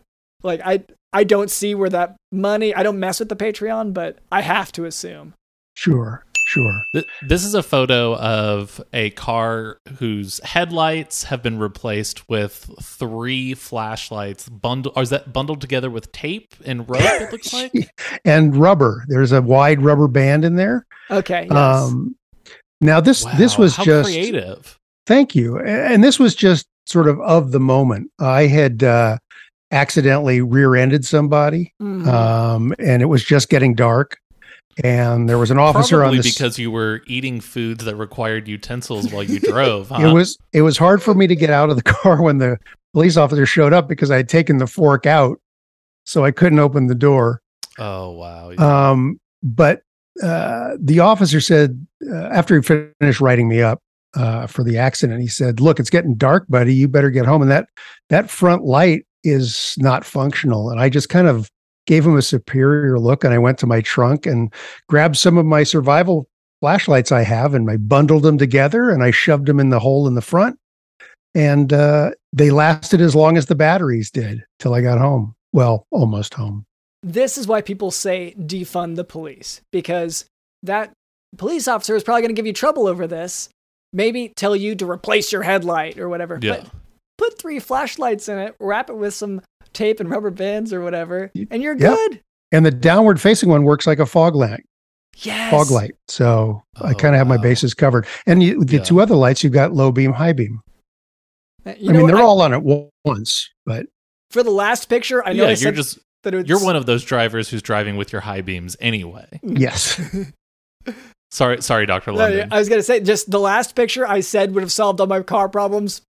like I I don't see where that money. I don't mess with the Patreon, but I have to assume. Sure. Sure. This is a photo of a car whose headlights have been replaced with three flashlights bundled. Or is that bundled together with tape and rope? It looks like, and rubber. There's a wide rubber band in there. Okay. Yes. Um, now this wow, this was just creative. Thank you. And this was just sort of of the moment. I had uh, accidentally rear-ended somebody, mm-hmm. um, and it was just getting dark and there was an officer Probably on this because you were eating foods that required utensils while you drove. Huh? it was it was hard for me to get out of the car when the police officer showed up because I had taken the fork out, so I couldn't open the door. Oh wow! Yeah. Um, but uh, the officer said uh, after he finished writing me up uh, for the accident, he said, "Look, it's getting dark, buddy. You better get home." And that that front light is not functional, and I just kind of gave him a superior look and I went to my trunk and grabbed some of my survival flashlights I have and I bundled them together and I shoved them in the hole in the front. And uh, they lasted as long as the batteries did till I got home. Well, almost home. This is why people say defund the police because that police officer is probably going to give you trouble over this. Maybe tell you to replace your headlight or whatever. Yeah. But put three flashlights in it, wrap it with some tape and rubber bands or whatever, and you're yep. good. And the downward facing one works like a fog light. Yes. Fog light. So oh, I kind of have wow. my bases covered. And you, the yeah. two other lights, you've got low beam, high beam. Uh, you I mean, they're I, all on at once, but for the last picture, I know yeah, I you're just you're one of those drivers who's driving with your high beams anyway. Yes. sorry, sorry, Doctor London. I was gonna say just the last picture I said would have solved all my car problems.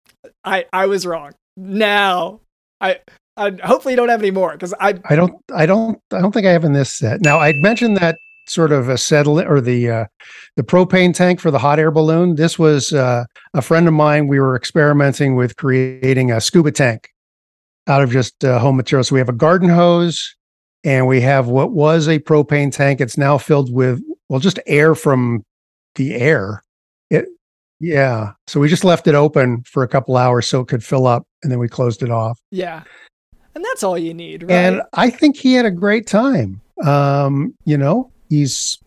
I I was wrong. Now I uh, hopefully, you don't have any more because I I don't I don't I don't think I have in this set. Now I'd mentioned that sort of a settle or the uh, the propane tank for the hot air balloon. This was uh, a friend of mine. We were experimenting with creating a scuba tank out of just uh, home materials. So we have a garden hose and we have what was a propane tank. It's now filled with well, just air from the air. It, yeah. So we just left it open for a couple hours so it could fill up, and then we closed it off. Yeah. And that's all you need, right? And I think he had a great time. Um, you know, he's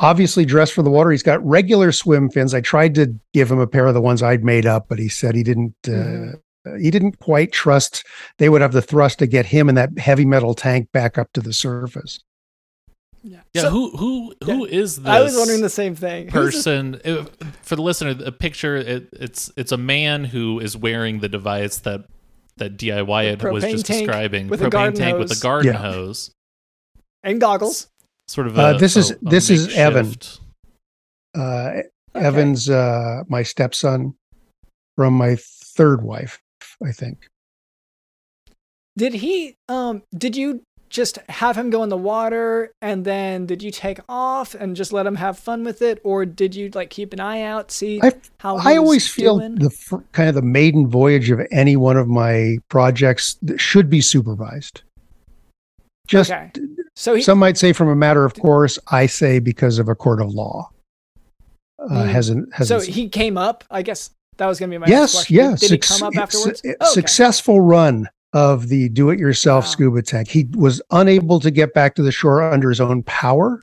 obviously dressed for the water. He's got regular swim fins. I tried to give him a pair of the ones I'd made up, but he said he didn't. Uh, Mhm. He didn't quite trust they would have the thrust to get him and that heavy metal tank back up to the surface. yeah. Yeah, So, who who who is this? I was wondering the same thing. Person uh, for the listener the picture it, it's it's a man who is wearing the device that that DIY The it was just tank describing with a propane garden tank with hose. a garden Yeah. hose and goggles. sort of Uh, a, this is- a- a this is Evan. Uh, Okay. Evan's uh, my stepson from my third wife, I think. Did he um did you just have him go in the water and then did you take off and just let him have fun with it or did you like keep an eye out see I how he I always feel doing? the kind of the maiden voyage of any one of my projects that should be supervised. Just Okay. so he some might say from a matter of course. I say because of a court of law. Uh, Mm. hasn't so hasn't. he came up I guess that was going to be my yes, question. yeah. Did, did he come up afterwards? su- Okay. Successful run of the do-it-yourself Wow. scuba tank. He was unable to get back to the shore under his own power.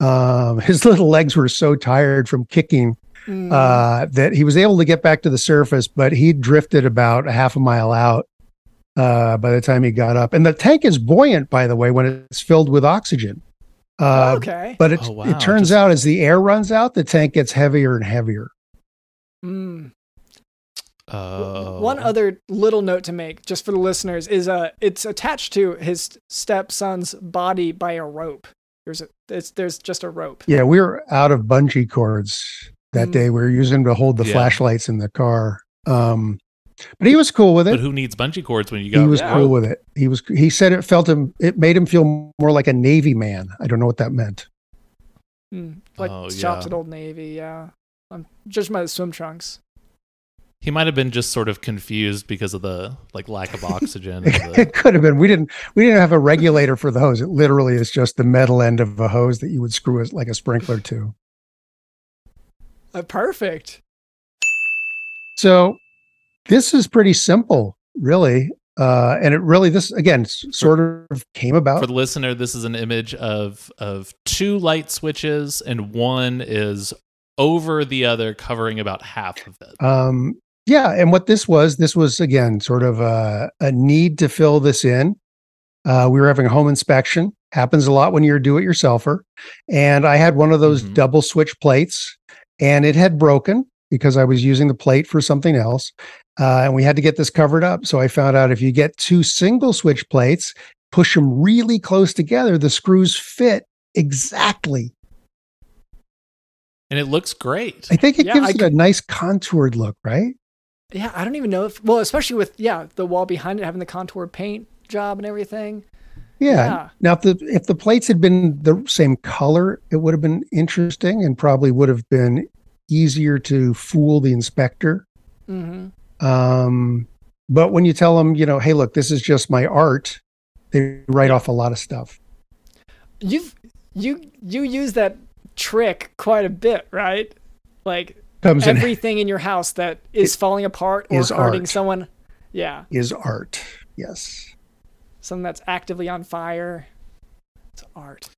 Um, his little legs were so tired from kicking Mm. uh, that he was able to get back to the surface, but he drifted about a half a mile out uh, by the time he got up. And the tank is buoyant, by the way, when it's filled with oxygen. Uh, okay. But it, Oh, wow. it turns Just- out as the air runs out, the tank gets heavier and heavier. Mm. Oh. One other little note to make, just for the listeners, is uh, it's attached to his stepson's body by a rope. There's a, it's, there's just a rope. Yeah, we were out of bungee cords that Mm. day. We were using them to hold the Yeah. flashlights in the car. Um, but he was cool with it. But who needs bungee cords when you got? He was Yeah. cool with it. He was. He said it felt him. It made him feel more like a Navy man. I don't know what that meant. Mm, like Oh, shops yeah. at Old Navy, yeah. I'm judging by the swim trunks. He might have been just sort of confused because of the like lack of oxygen. the- it could have been. We didn't. We didn't have a regulator for the hose. It literally is just the metal end of a hose that you would screw it like a sprinkler to. Uh, perfect. So this is pretty simple, really. Uh, and it really this again s- sort of came about. For the listener, this is an image of of two light switches, and one is over the other, covering about half of it. Um, yeah, and what this was, this was again sort of a, a need to fill this in. Uh, we were having a home inspection. Happens a lot when you're a do-it-yourselfer, and I had one of those Mhm. double switch plates, and it had broken because I was using the plate for something else, uh, and we had to get this covered up. So I found out if you get two single switch plates, push them really close together, the screws fit exactly. And it looks great. I think it Yeah, gives I it a nice contoured look, right? Yeah, I don't even know if well, especially with yeah, the wall behind it having the contour paint job and everything. Yeah. Yeah. Now, if the if the plates had been the same color, it would have been interesting and probably would have been easier to fool the inspector. Mm-hmm. Um, but when you tell them, you know, hey, look, this is just my art, they write off a lot of stuff. You've you you use that trick quite a bit, right? Like Comes everything in your house that is falling apart or is hurting art. someone. Yeah, is art. Yes. something that's actively on fire. It's art.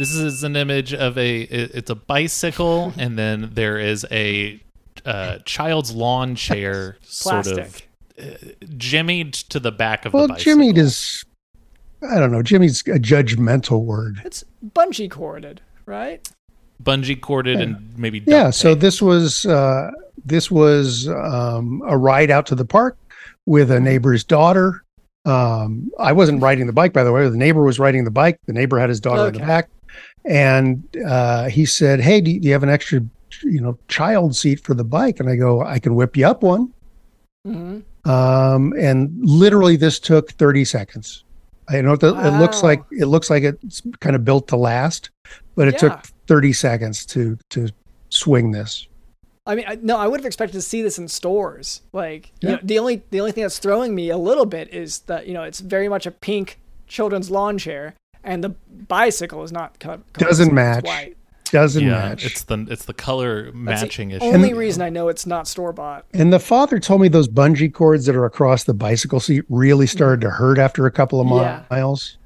This is an image of a it's a bicycle, and then there is a uh, child's lawn chair, sort of Plastic. jimmied to the back of Well, the bicycle. Jimmy is, I don't know, Jimmy's a judgmental word. It's bungee corded, right? Bungee corded Yeah. and maybe Yeah. So tape. this was, uh, this was um, a ride out to the park with a neighbor's daughter. Um, I wasn't riding the bike, by the way. The neighbor was riding the bike. The neighbor had his daughter in the back, and uh, he said, "Hey, do you, have an extra, you know, child seat for the bike?" And I go, "I can whip you up one." hmm Um, and literally, this took thirty seconds. I know that it looks like it looks like it's kind of built to last, but it Yeah. took thirty seconds to to swing this. I mean, I, no, I would have expected to see this in stores. Like, you know, the only the only thing that's throwing me a little bit is that you know it's very much a pink children's lawn chair, and the bicycle is not co- covered. Doesn't match. Doesn't yeah, match. it's the it's the color That's matching the issue. only And- reason I know it's not store bought. And the father told me those bungee cords that are across the bicycle seat really started to hurt after a couple of Yeah. miles.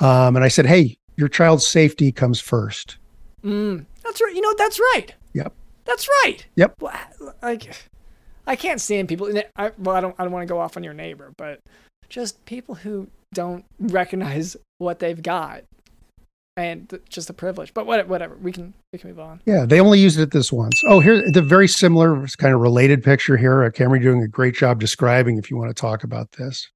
Um, and I said, "Hey, your child's safety comes first. Mm, that's right. You know, that's right. Yep. That's right. Yep. Like, I can't stand people. I, well, I don't. I don't want to go off on your neighbor, but just people who don't recognize what they've got, and th- just the privilege. But what, whatever. We can we can move on. Yeah, they only used it this once. Oh, here the very similar kind of related picture here. Uh, Cameron doing a great job describing. If you want to talk about this,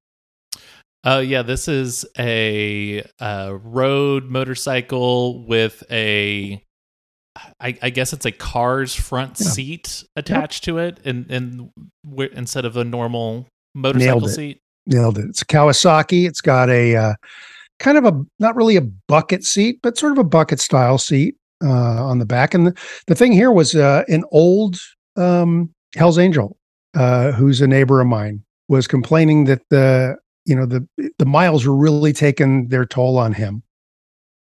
Oh yeah, this is a uh, road motorcycle with a, I, I guess it's a car's front Yeah. seat attached to it, and and instead of a normal motorcycle it. seat. nailed it. It's a Kawasaki. It's got a uh, kind of a not really a bucket seat, but sort of a bucket style seat uh, on the back. And the, the thing here was uh, an old um, Hell's Angel, uh, who's a neighbor of mine, was complaining that the you know the the miles were really taking their toll on him.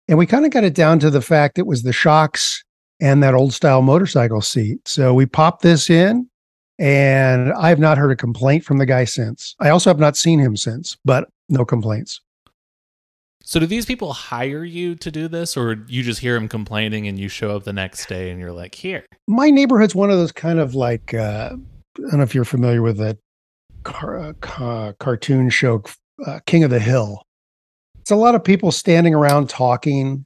And we kind of got it down to the fact it was the shocks and that old style motorcycle seat. So we popped this in and I have not heard a complaint from the guy since. I also have not seen him since, but no complaints. So do these people hire you to do this, or you just hear them complaining and you show up the next day and you're like, here? My neighborhood's one of those kind of like uh, I don't know if you're familiar with that car, uh, ca- cartoon show, uh, King of the Hill. It's a lot of people standing around talking,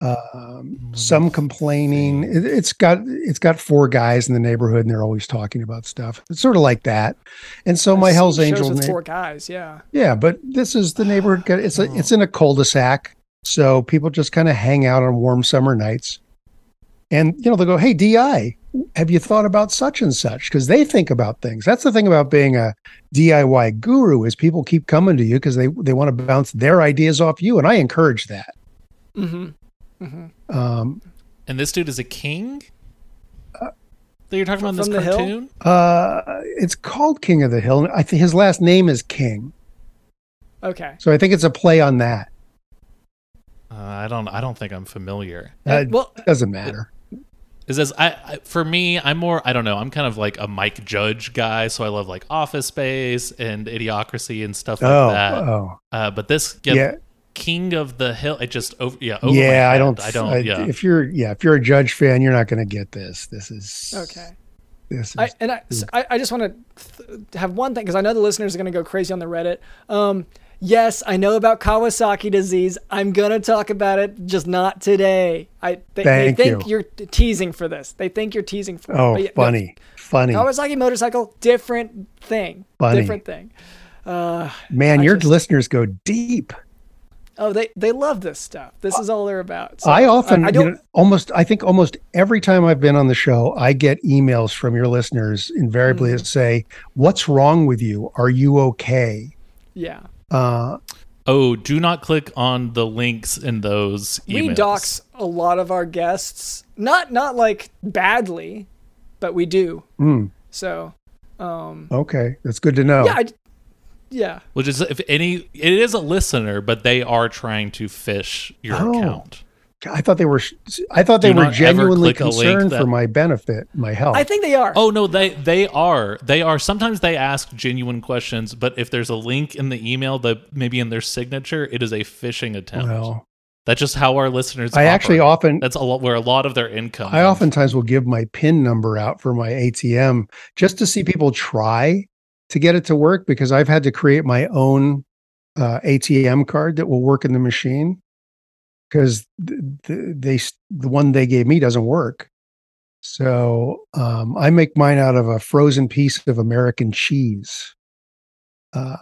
um, some complaining. It, it's got it's got four guys in the neighborhood, and they're always talking about stuff. It's sort of like that. And so my Hell's Angel, na- four guys. Yeah. Yeah, but this is the neighborhood. It's a, it's in a cul-de-sac, so people just kind of hang out on warm summer nights, and you know they'll go, "Hey, Di, have you thought about such and such?" Because they think about things. That's the thing about being a DIY guru is people keep coming to you because they they want to bounce their ideas off you, and I encourage that. Mm-hmm. Mm-hmm. Um, And this dude is a king. that you're talking about this from the hill? cartoon? uh, it's called King of the Hill. and I think his last name is King, Okay. so I think it's a play on that. Uh, I don't. I don't think I'm familiar. Uh, well, it doesn't matter. Is as I, I for me? I'm more. I don't know. I'm kind of like a Mike Judge guy, so I love like Office Space and Idiocracy and stuff like Oh, that. oh, Uh, but this, yeah, yeah. King of the Hill. It just over. Yeah, over yeah, I don't. I don't. I- yeah. If you're, yeah, if you're a Judge fan, you're not going to get this. This is okay. This is I, and I, so I, I just want to th- have one thing because I know the listeners are going to go crazy on the Reddit. Um, yes, I know about Kawasaki disease. I'm going to talk about it, just not today. I they, they think you. are teasing for this. They think you're teasing for. oh, yeah, no, funny, funny, Kawasaki motorcycle, different thing. Funny. Different thing. Uh, man. I Your just- listeners go deep. oh, they they love this stuff. This is all they're about. So I often, I, you don't. know, almost, I think almost every time I've been on the show, I get emails from your listeners invariably Mm. that say, "What's wrong with you? Are you okay?" yeah. Uh, oh, do not click on the links in those emails. We dox a lot of our guests. Not not like badly, but we do. mm, So, um, okay, that's good to know. yeah, I, yeah. Which is if any, it is a listener, but they are trying to phish your Oh. account. I thought they were, I thought they Do were genuinely click a link concerned that- for my benefit, my health. I think they are. Oh no, they they are they are. Sometimes they ask genuine questions, but if there's a link in the email that maybe in their signature, it is a phishing attempt. well, That's just how our listeners. I actually often, That's a lot where a lot of their income. I comes oftentimes will give my PIN number out for my ATM just to see people try to get it to work because I've had to create my own uh, ATM card that will work in the machine because th- th- they the one they gave me doesn't work. So um, I make mine out of a frozen piece of American cheese. Uh.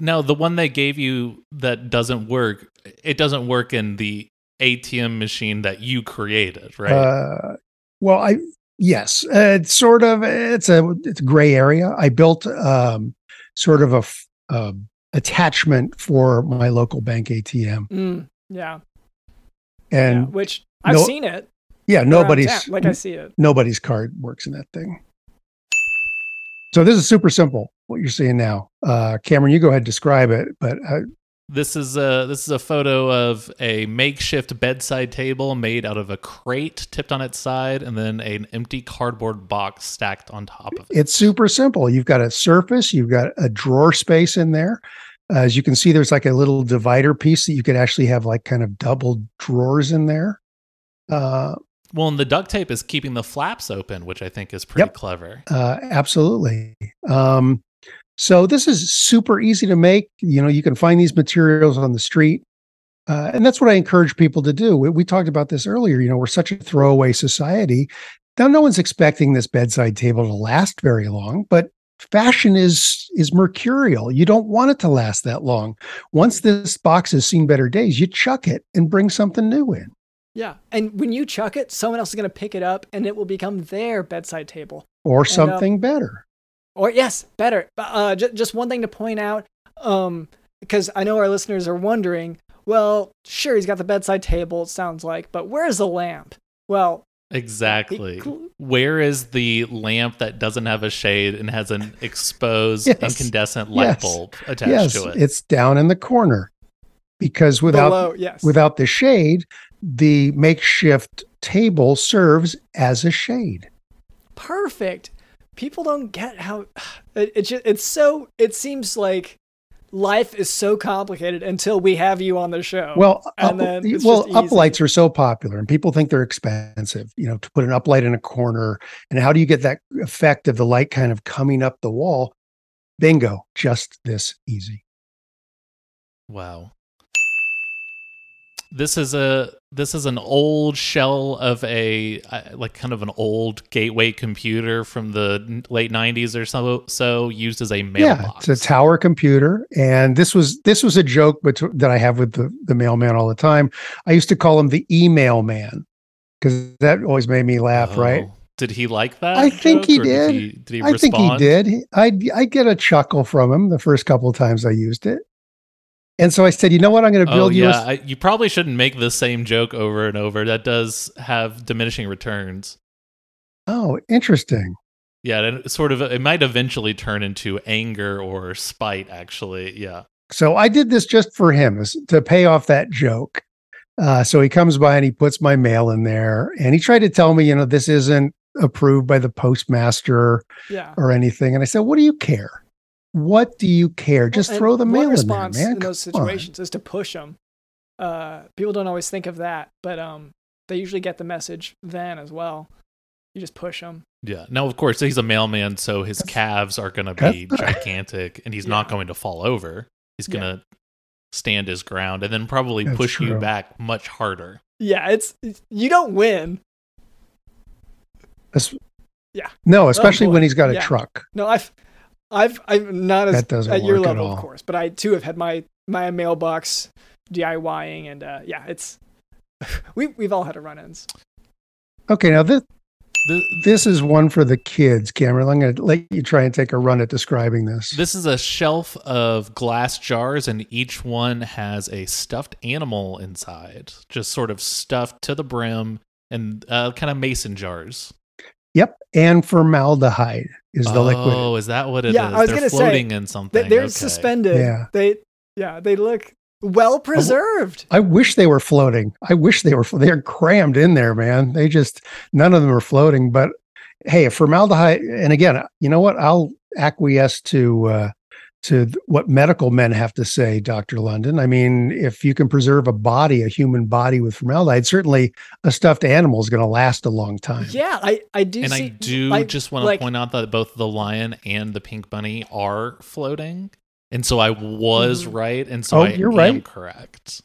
Now the one they gave you that doesn't work. It doesn't work in the ATM machine that you created, right? Uh, well, I yes, uh, it's sort of it's a it's a gray area. I built um, sort of a, uh, attachment for my local bank ATM, Mm, yeah. And yeah. Which I've no- seen it. yeah, nobody's town, like I see it. nobody's card works in that thing. So this is super simple. What you're seeing now, uh, Cameron, you go ahead and describe it. But uh, This is a this is a photo of a makeshift bedside table made out of a crate tipped on its side, and then an empty cardboard box stacked on top of it. It's super simple. You've got a surface, you've got a drawer space in there. As you can see, there's like a little divider piece that you could actually have like kind of double drawers in there. Uh, Well, and the duct tape is keeping the flaps open, which I think is pretty Yep. clever. Uh, absolutely. Um, so this is super easy to make. You know, you can find these materials on the street. Uh, and that's what I encourage people to do. We, we talked about this earlier. You know, we're such a throwaway society. Now, no one's expecting this bedside table to last very long, but fashion is is mercurial. You don't want it to last that long. Once this box has seen better days, you chuck it and bring something new in. Yeah. And when you chuck it, someone else is going to pick it up and it will become their bedside table. Or um, something better. Or yes, better. But, Uh, j- just one thing to point out, um, because I know our listeners are wondering. Well, sure, he's got the bedside table. It sounds like, but where's the lamp? Well, Exactly. It- Where is the lamp that doesn't have a shade and has an exposed Yes. incandescent light Yes. bulb attached Yes, to it? it's down in the corner. Because without below, yes, without the shade, the makeshift table serves as a shade. perfect. People don't get how it, it just, it's so. It seems like life is so complicated until we have you on the show. Well, and up, then it's well, uplights are so popular, and people think they're expensive. You know, to put an uplight in a corner, and how do you get that effect of the light kind of coming up the wall? Bingo, just this easy. Wow. This is a this is an old shell of a uh, like kind of an old gateway computer from the late 90s or so so used as a mailbox. Yeah, it's a tower computer, and this was this was a joke bet- that I have with the the mailman all the time. I used to call him the email man because that always made me laugh. Right? Oh. Did he like that? I think he did. Did he, did he I think he did. I I get a chuckle from him the first couple of times I used it, and so I said, you know what, I'm going to Oh build you. yeah, a, I, you probably shouldn't make the same joke over and over. That does have diminishing returns. oh, interesting. Yeah, and it sort of it might eventually turn into anger or spite. Actually, yeah. So I did this just for him to pay off that joke. Uh, so he comes by and he puts my mail in there, and he tried to tell me, you know, this isn't approved by the postmaster yeah. or anything. And I said, what do you care? What do you care? Just And throw the one mail in there, response man. in those Come on. situations is to push them. Uh, people don't always think of that, but um, they usually get the message then as well. You just push them. Yeah. Now, of course, he's a mailman, so his calves are going to be gigantic, and he's not going to fall over. He's going to stand his ground, and then probably That's push you back much harder. Yeah, it's it's- you don't win. Es- Yeah. No, especially boy. when he's got a Yeah. truck. No, I've, I've, I'm not as That at your work at level, of course, but I too have had my my mailbox DIYing, and uh, yeah, it's we we've all had a run-ins. Okay, now this this is one for the kids, Cameron. I'm going to let you try and take a run at describing this. This is a shelf of glass jars, and each one has a stuffed animal inside, just sort of stuffed to the brim, and uh, kind of mason jars. Yep, and formaldehyde is the oh, liquid. Oh, is that what it is? Yeah, I was They're gonna say, floating in something. They, they're Okay. suspended. Yeah. They yeah they look well preserved. I wish they were floating. I wish they were. They're crammed in there, man. They just none of them are floating. But hey, formaldehyde, and again, you know what? I'll acquiesce to uh, to what medical men have to say, Doctor London. I mean, if you can preserve a body, a human body with formaldehyde, certainly a stuffed animal is going to last a long time. Yeah, I I do. and see, I do like- just want to like- point out that both the lion and the pink bunny are floating, and so I was Mhm. right, and so Oh, I you're am right. correct.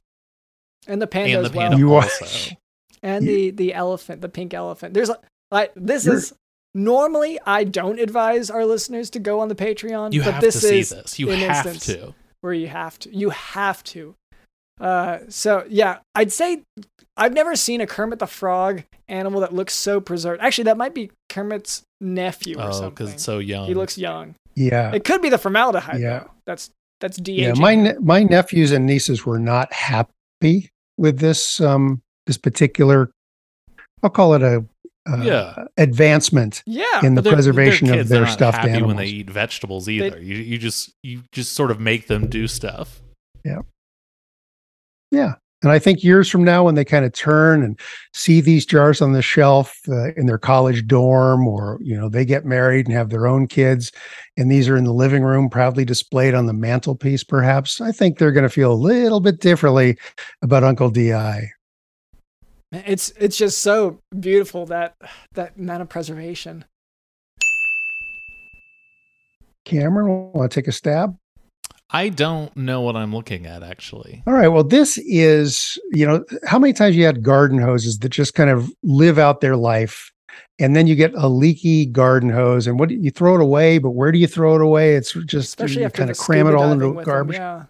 and the panda and the as well, panda You are- also. and the the elephant, the pink elephant. There's a- like this You're- is normally I don't advise our listeners to go on the Patreon, You but have this to see is this. You an have instance to. where you have to. You have to. Uh, so yeah, I'd say I've never seen a Kermit the Frog animal that looks so preserved. Actually, that might be Kermit's nephew or Oh, something. because it's so young. he looks young. Yeah, It could be the formaldehyde. Yeah. though. that's that's de yeah. My ne- my nephews and nieces were not happy with this um this particular. I'll call it a uh, Yeah. advancement yeah. in the preservation they're of their They're not stuffed happy animals. when they eat vegetables either. you you just you just sort of make them do stuff. Yeah, yeah. And I think years from now, when they kind of turn and see these jars on the shelf uh, in their college dorm, or you know, they get married and have their own kids, and these are in the living room, proudly displayed on the mantelpiece, perhaps, I think they're going to feel a little bit differently about Uncle Di. It's it's just so beautiful that that amount of preservation. Cameron, want to take a stab? I don't know what I'm looking at actually. All right. Well, this is, you know, how many times you had garden hoses that just kind of live out their life and then you get a leaky garden hose and what do you throw it away, but where do you throw it away? It's just Especially you kind of cram it all into with them, garbage. Yeah.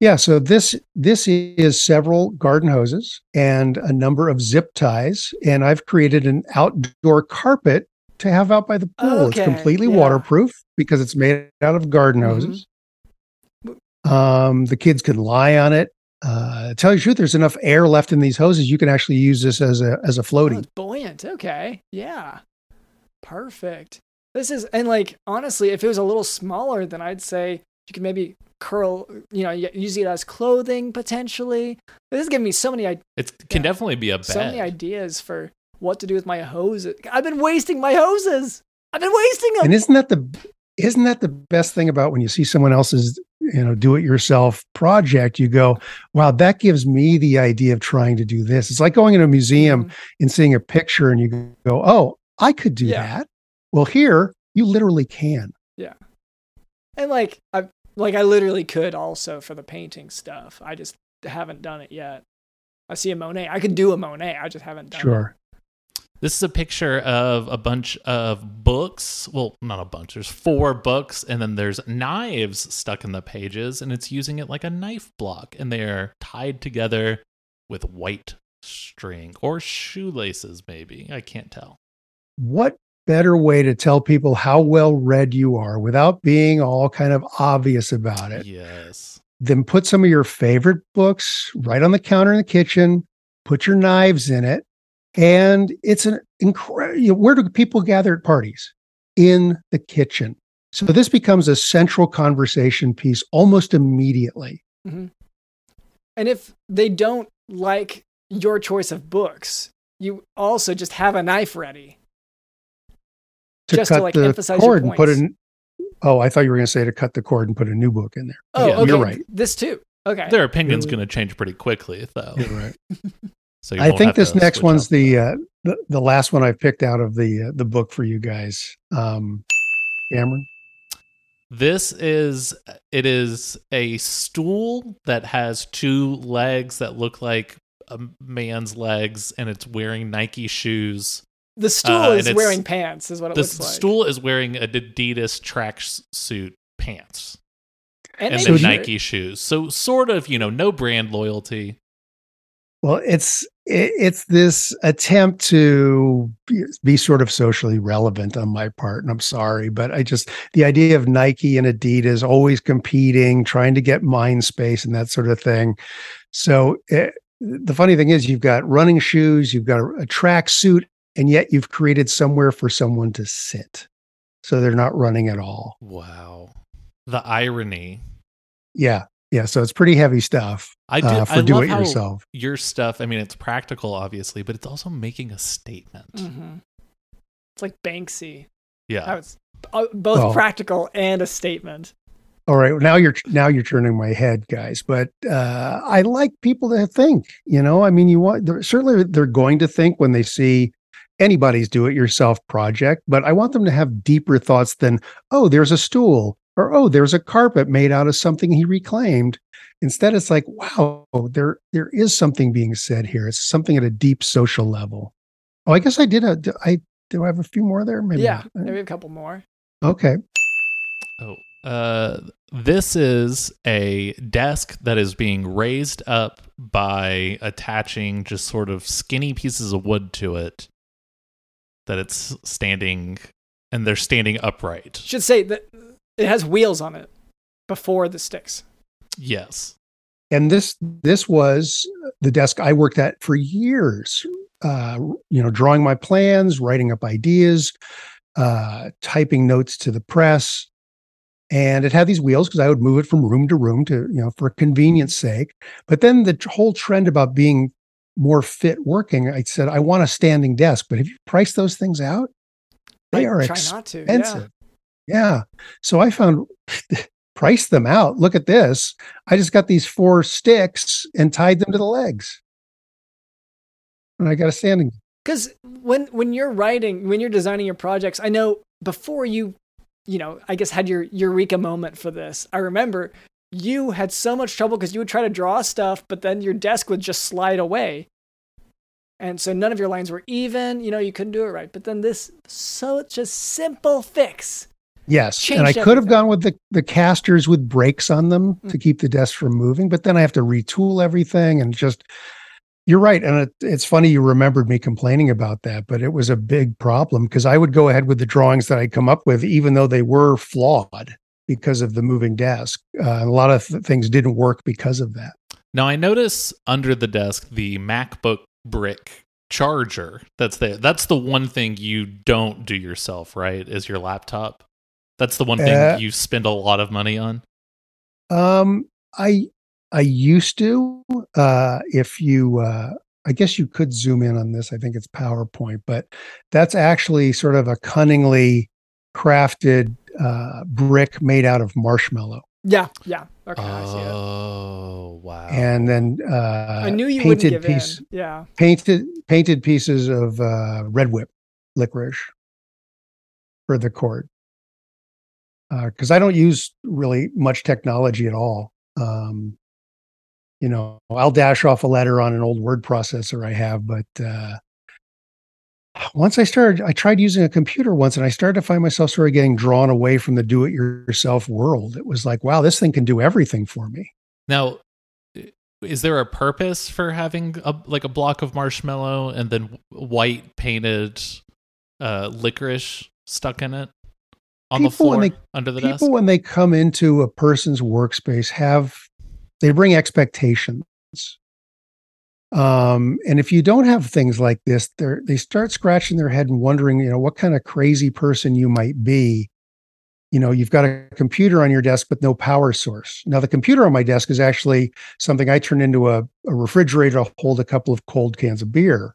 Yeah, so this this is several garden hoses and a number of zip ties, and I've created an outdoor carpet to have out by the pool. it's completely yeah. waterproof because it's made out of garden Mhm. hoses. Um, the kids can lie on it. Uh, tell you the truth, there's enough air left in these hoses. You can actually use this as a as a Oh, floaty. it's buoyant. Okay. Yeah. Perfect. This is and like honestly, if it was a little smaller, then I'd say you can maybe curl. You know, use it as clothing potentially. This is giving me so many i- It can Yeah. definitely be a bed. so many ideas for what to do with my hoses. I've been wasting my hoses. I've been wasting them. And isn't that the isn't that the best thing about when you see someone else's you know do it yourself project you go wow that gives me the idea of trying to do this it's like going in a museum Mhm. and seeing a picture and you go oh i could do Yeah. that well here you literally can yeah And like I like I literally could also for the painting stuff. I just haven't done it yet. I see a Monet. I could do a Monet. I just haven't done it. sure This is a picture of a bunch of books. Well, not a bunch. There's four books, and then there's knives stuck in the pages, and it's using it like a knife block, and they are tied together with white string or shoelaces, maybe. I can't tell. what better way to tell people how well read you are without being all kind of obvious about it Yes. then put some of your favorite books right on the counter in the kitchen, put your knives in it, and it's an incredible. You know, where do people gather at parties? In the kitchen. So this becomes a central conversation piece almost immediately. Mm-hmm. And if they don't like your choice of books, you also just have a knife ready. To Just to, cut like, the emphasize cord and put points. in. Oh, I thought you were going to say to cut the cord and put a new book in there. Oh, Yeah, okay. you're right. This too. Okay. Their opinion's Really? going to change pretty quickly, though. You're right. So you I think this next one's up the, uh, the the last one I picked out of the uh, the book for you guys. Um, Cameron. This is it is a stool that has two legs that look like a man's legs and it's wearing Nike shoes. The stool uh, is wearing pants, is what it The looks like. The stool is wearing a Adidas tracksuit pants and, and maybe then shirt. Nike shoes. So sort of, you know, no brand loyalty. Well, it's it, it's this attempt to be, be sort of socially relevant on my part, and I'm sorry, but I just the idea of Nike and Adidas always competing, trying to get mind space and that sort of thing. So it, the funny thing is, you've got running shoes, you've got a, a track suit, and yet you've created somewhere for someone to sit, so they're not running at all. Wow. The irony. Yeah, yeah. So it's pretty heavy stuff I do uh, for I do love it how yourself. your stuff, I mean it's practical obviously, but it's also making a statement. Mhm. It's like Banksy. Yeah. That was uh, both Well- practical and a statement. All right, now you're now you're turning my head, guys. But uh, I like people to think. You know, I mean, you want they're, certainly they're going to think when they see anybody's do-it-yourself project. But I want them to have deeper thoughts than, oh, there's a stool, or oh, there's a carpet made out of something he reclaimed. Instead, it's like, wow, there there is something being said here. It's something at a deep social level. Oh, I guess I did. A, I do. I have a few more there. Maybe. Yeah, maybe a couple more. Okay. Oh, uh, this is a desk that is being raised up by attaching just sort of skinny pieces of wood to it. That it's standing, and they're standing upright. Should say that it has wheels on it before the sticks. Yes. and this this was the desk I worked at for years. Uh, you know, drawing my plans, writing up ideas, uh, typing notes to the press. and it had these wheels because I would move it from room to room to, you know, for convenience sake. But then the whole trend about being more fit working, I said, I want a standing desk. But if you price those things out, they I are try not to. Yeah. expensive. Yeah. So I found price them out. Look at this. I just got these four sticks and tied them to the legs. And I got a standing. because when when you're writing when you're designing your projects i know before you you know i guess had your eureka moment for this i remember you had so much trouble because you would try to draw stuff but then your desk would just slide away and so none of your lines were even you know you couldn't do it right but then this such a simple fix Yes. and I Changed could have gone with the, the casters with brakes on them Mm. to keep the desk from moving, but then I have to retool everything and just you're right. And it, it's funny you remembered me complaining about that, but it was a big problem because I would go ahead with the drawings that I'd come up with, even though they were flawed because of the moving desk. Uh, a lot of th- things didn't work because of that. Now I notice under the desk the MacBook brick charger that's there. That's the one thing you don't do yourself, right? Is your laptop. That's the one thing Uh, you spend a lot of money on. Um, I I used to. Uh, if you, uh, I guess you could zoom in on this. I think it's PowerPoint, but that's actually sort of a cunningly crafted uh, brick made out of marshmallow, yeah yeah okay i see it Oh wow! and then uh, i knew you wouldn't painted give piece, in yeah painted painted pieces of uh, red whip licorice for the cord. Because I don't use really much technology at all. Um, you know, I'll dash off a letter on an old word processor I have, but uh, once I started, I tried using a computer once, and I started to find myself sort of getting drawn away from the do-it-yourself world. It was like, wow, this thing can do everything for me. now, is there a purpose for having a like a block of marshmallow and then white painted uh, licorice stuck in it on the People, when floor they- under the people desk? People, when they come into a person's workspace have they bring expectations um and if you don't have things like this they start scratching their head and wondering you know what kind of crazy person you might be. You know you've got a computer on your desk but no power source. Now the computer on my desk is actually something i turn into a, a refrigerator to hold a couple of cold cans of beer.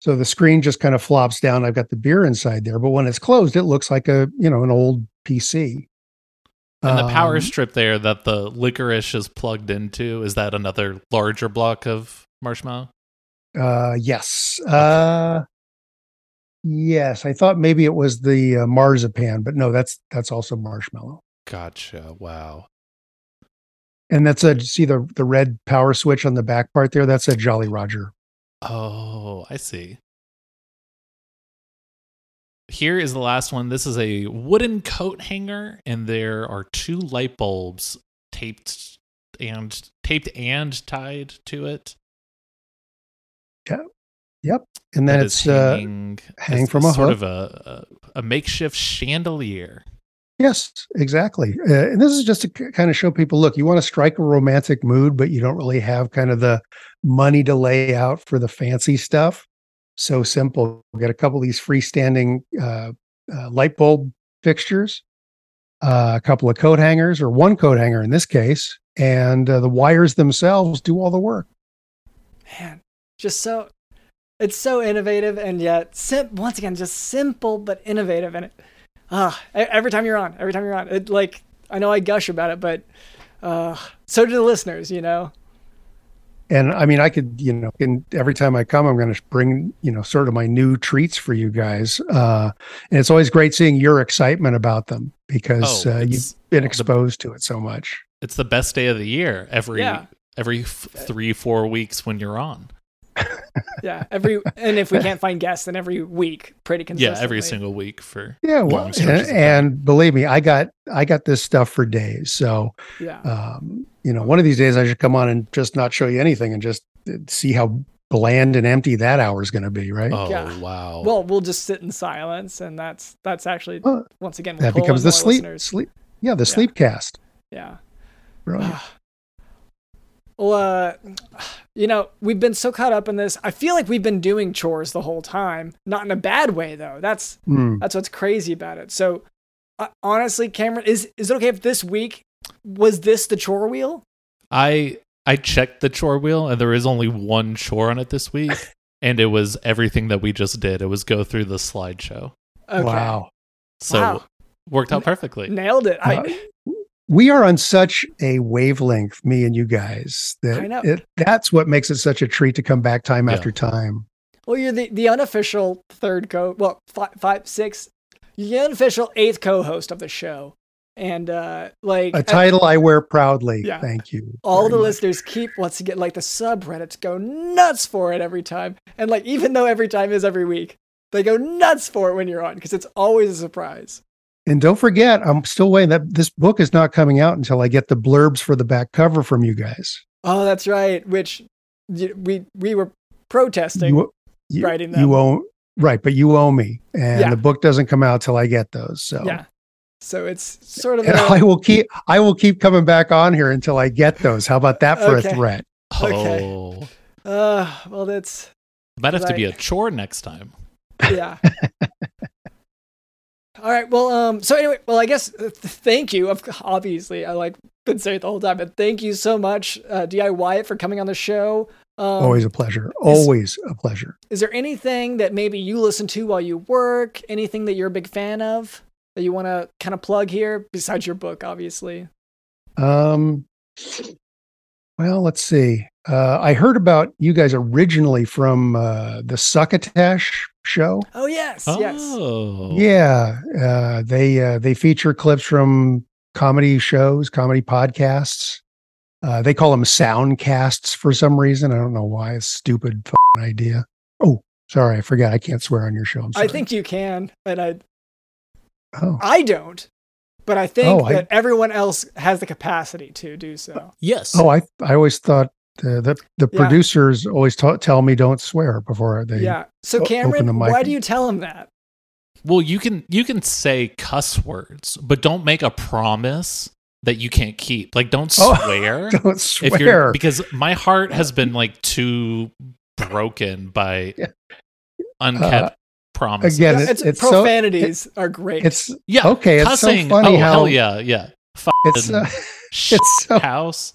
So the screen just kind of flops down i've got the beer inside there but when it's closed it looks like a you know an old pc And the power Um, strip there that the licorice is plugged into, is that another larger block of marshmallow? Uh, yes. Uh, yes. I thought maybe it was the uh, marzipan, but no, that's that's also marshmallow. Gotcha. Wow. And that's a see the the red power switch on the back part there. That's a Jolly Roger. Oh, I see. Here is the last one. This is a wooden coat hanger, and there are two light bulbs taped and taped and tied to it. Yep. And then That it's is uh, hanging, hang it's- from it's a sort hook. of a, a a makeshift chandelier. yes, exactly. Uh, and this is just to k- kind of show people, look, you want to strike a romantic mood, but you don't really have kind of the money to lay out for the fancy stuff. So simple. We Get a couple of these freestanding uh, uh, light bulb fixtures, uh, a couple of coat hangers, or one coat hanger in this case, and uh, the wires themselves do all the work. man just so it's so innovative and yet sim- once again just simple but innovative and it ah e- every time you're on every time you're on it like i know i gush about it but uh so do the listeners you know And I mean, I could, you know, and every time I come, I'm going to bring, you know, sort of my new treats for you guys. Uh, and it's always great seeing your excitement about them because Oh, uh, you've it's- been the- exposed to it so much. It's the best day of the year. Every Yeah. every f- three four weeks when you're on. yeah every and if we can't find guests then every week pretty consistently Yeah, every single week for Yeah, well, long and, and believe me, I got I got this stuff for days. So, yeah um, you know, one of these days I should come on and just not show you anything and just uh, see how bland and empty that hour is going to be, right? Oh Yeah. wow. well we'll just sit in silence and that's that's actually Well, once again we'll that becomes the more sleep listeners. sleep. Yeah, the sleep cast. yeah Brilliant. Well, uh, you know, we've been so caught up in this. I feel like we've been doing chores the whole time. Not in a bad way, though. That's Mm. that's what's crazy about it. So, uh, honestly, Cameron, is is it okay if this week was this the chore wheel? I I checked the chore wheel and there is only one chore on it this week, and it was everything that we just did. It was go through the slideshow. Okay. Wow. So Wow. worked out perfectly. Nailed it. Uh, I, we are on such a wavelength, me and you guys, that It, that's what makes it such a treat to come back time Yeah. after time. well, you're the, the unofficial third co. Well, five, five, six. You're the unofficial eighth co-host of the show, and uh, like A title I wear proudly. Yeah. Thank you. all the much. listeners keep once to get like the subreddits go nuts for it every time and like even though every time is every week they go nuts for it when you're on because it's always a surprise And don't forget, I'm still waiting. That this book is not coming out until I get the blurbs for the back cover from you guys. oh that's right which we we were protesting You, you, writing them. you owe right, but you owe me, and Yeah. the book doesn't come out till I get those. So yeah so it's sort of and a- I will keep I will keep coming back on here until I get those. How about that for Okay. a threat? Okay. Oh, uh well that's might have to be a chore next time. yeah all right well um so anyway well i guess uh, th- thank you obviously i like been saying it the whole time but thank you so much uh di wyatt for coming on the show um, Always a pleasure. Always a pleasure. Is there anything that maybe you listen to while you work? Anything that you're a big fan of that you want to kind of plug here besides your book, obviously? Um, well, let's see. Uh, I heard about you guys originally from uh, the Succotash show. Oh yes, yes. Oh, Yeah, uh, they uh, they feature clips from comedy shows, comedy podcasts. Uh, they call them soundcasts for some reason. I don't know why. It's a stupid f***ing idea. Oh, sorry, I forgot. I can't swear on your show. I'm I think you can, and I Oh, I don't, but I think Oh, I- that everyone else has the capacity to do so. Yes. oh, I I always thought uh, the the Yeah. producers always ta- tell me don't swear before they. yeah. So o- open Cameron, the mic why do you tell him that? Well, you can you can say cuss words, but don't make a promise that you can't keep. Like don't Oh, swear. Don't if you're swear. because my heart has been like too broken by Yeah. unkept promises. Again, Yeah, it- it's, it's so- profanities are great. It's yeah, okay, it's so funny oh how- hell yeah, yeah. it's Fucking uh, it's so- house.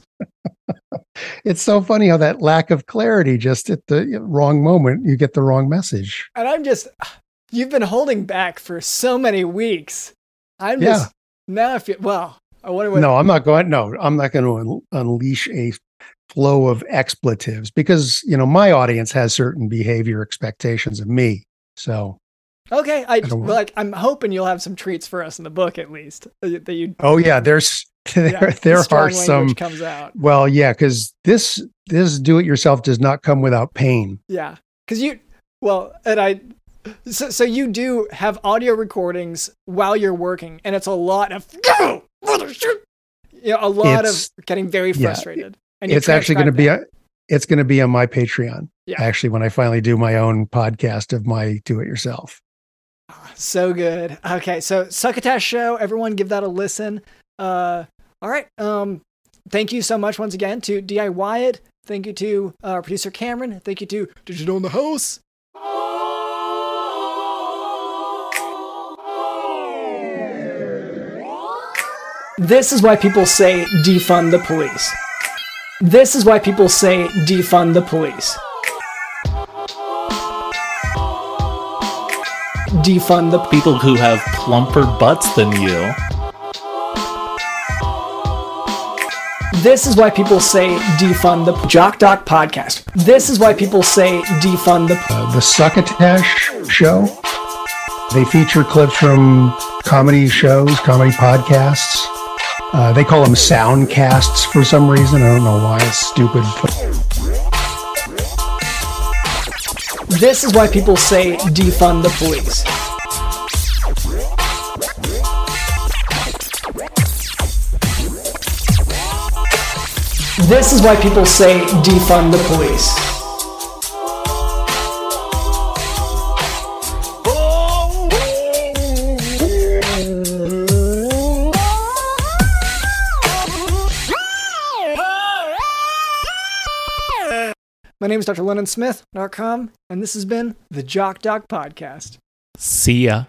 It's so funny how that lack of clarity just at the wrong moment you get the wrong message. and I'm just, you've been holding back for so many weeks. I'm Yeah. just now. If you well, I wonder what. No, I'm not going. No, I'm not going to un- unleash a flow of expletives because you know my audience has certain behavior expectations of me. So, Okay, I, want- like. I'm hoping you'll have some treats for us in the book at least. That you oh yeah, there's there yeah, there are some. comes out. Well, yeah, because this this do it yourself does not come without pain. Yeah, because you well, and I. So, so you do have audio recordings while you're working, and it's a lot of you know, a lot It's- of getting very yeah, frustrated. and It's actually going to be a, it's going to be on my Patreon. Yeah. Actually, when I finally do my own podcast of my do it yourself. So good. Okay, so Succotash Show, everyone give that a listen. Uh, all right. Um, thank you so much once again to Di Wyatt. Thank you to uh, producer Cameron. Thank you to Digital in the House. This is why people say defund the police. This is why people say defund the police. Defund the People who have plumper butts than you. This is why people say defund the Jock Doc podcast. This is why people say defund the Uh, the Succotash show. They feature clips from comedy shows, comedy podcasts. Uh, they call them soundcasts for some reason. I don't know why. It's stupid. This is why people say defund the police. This is why people say defund the police. My name is Dr. Lennon Smith, Smith.com, and this has been the Jock Doc Podcast. See ya.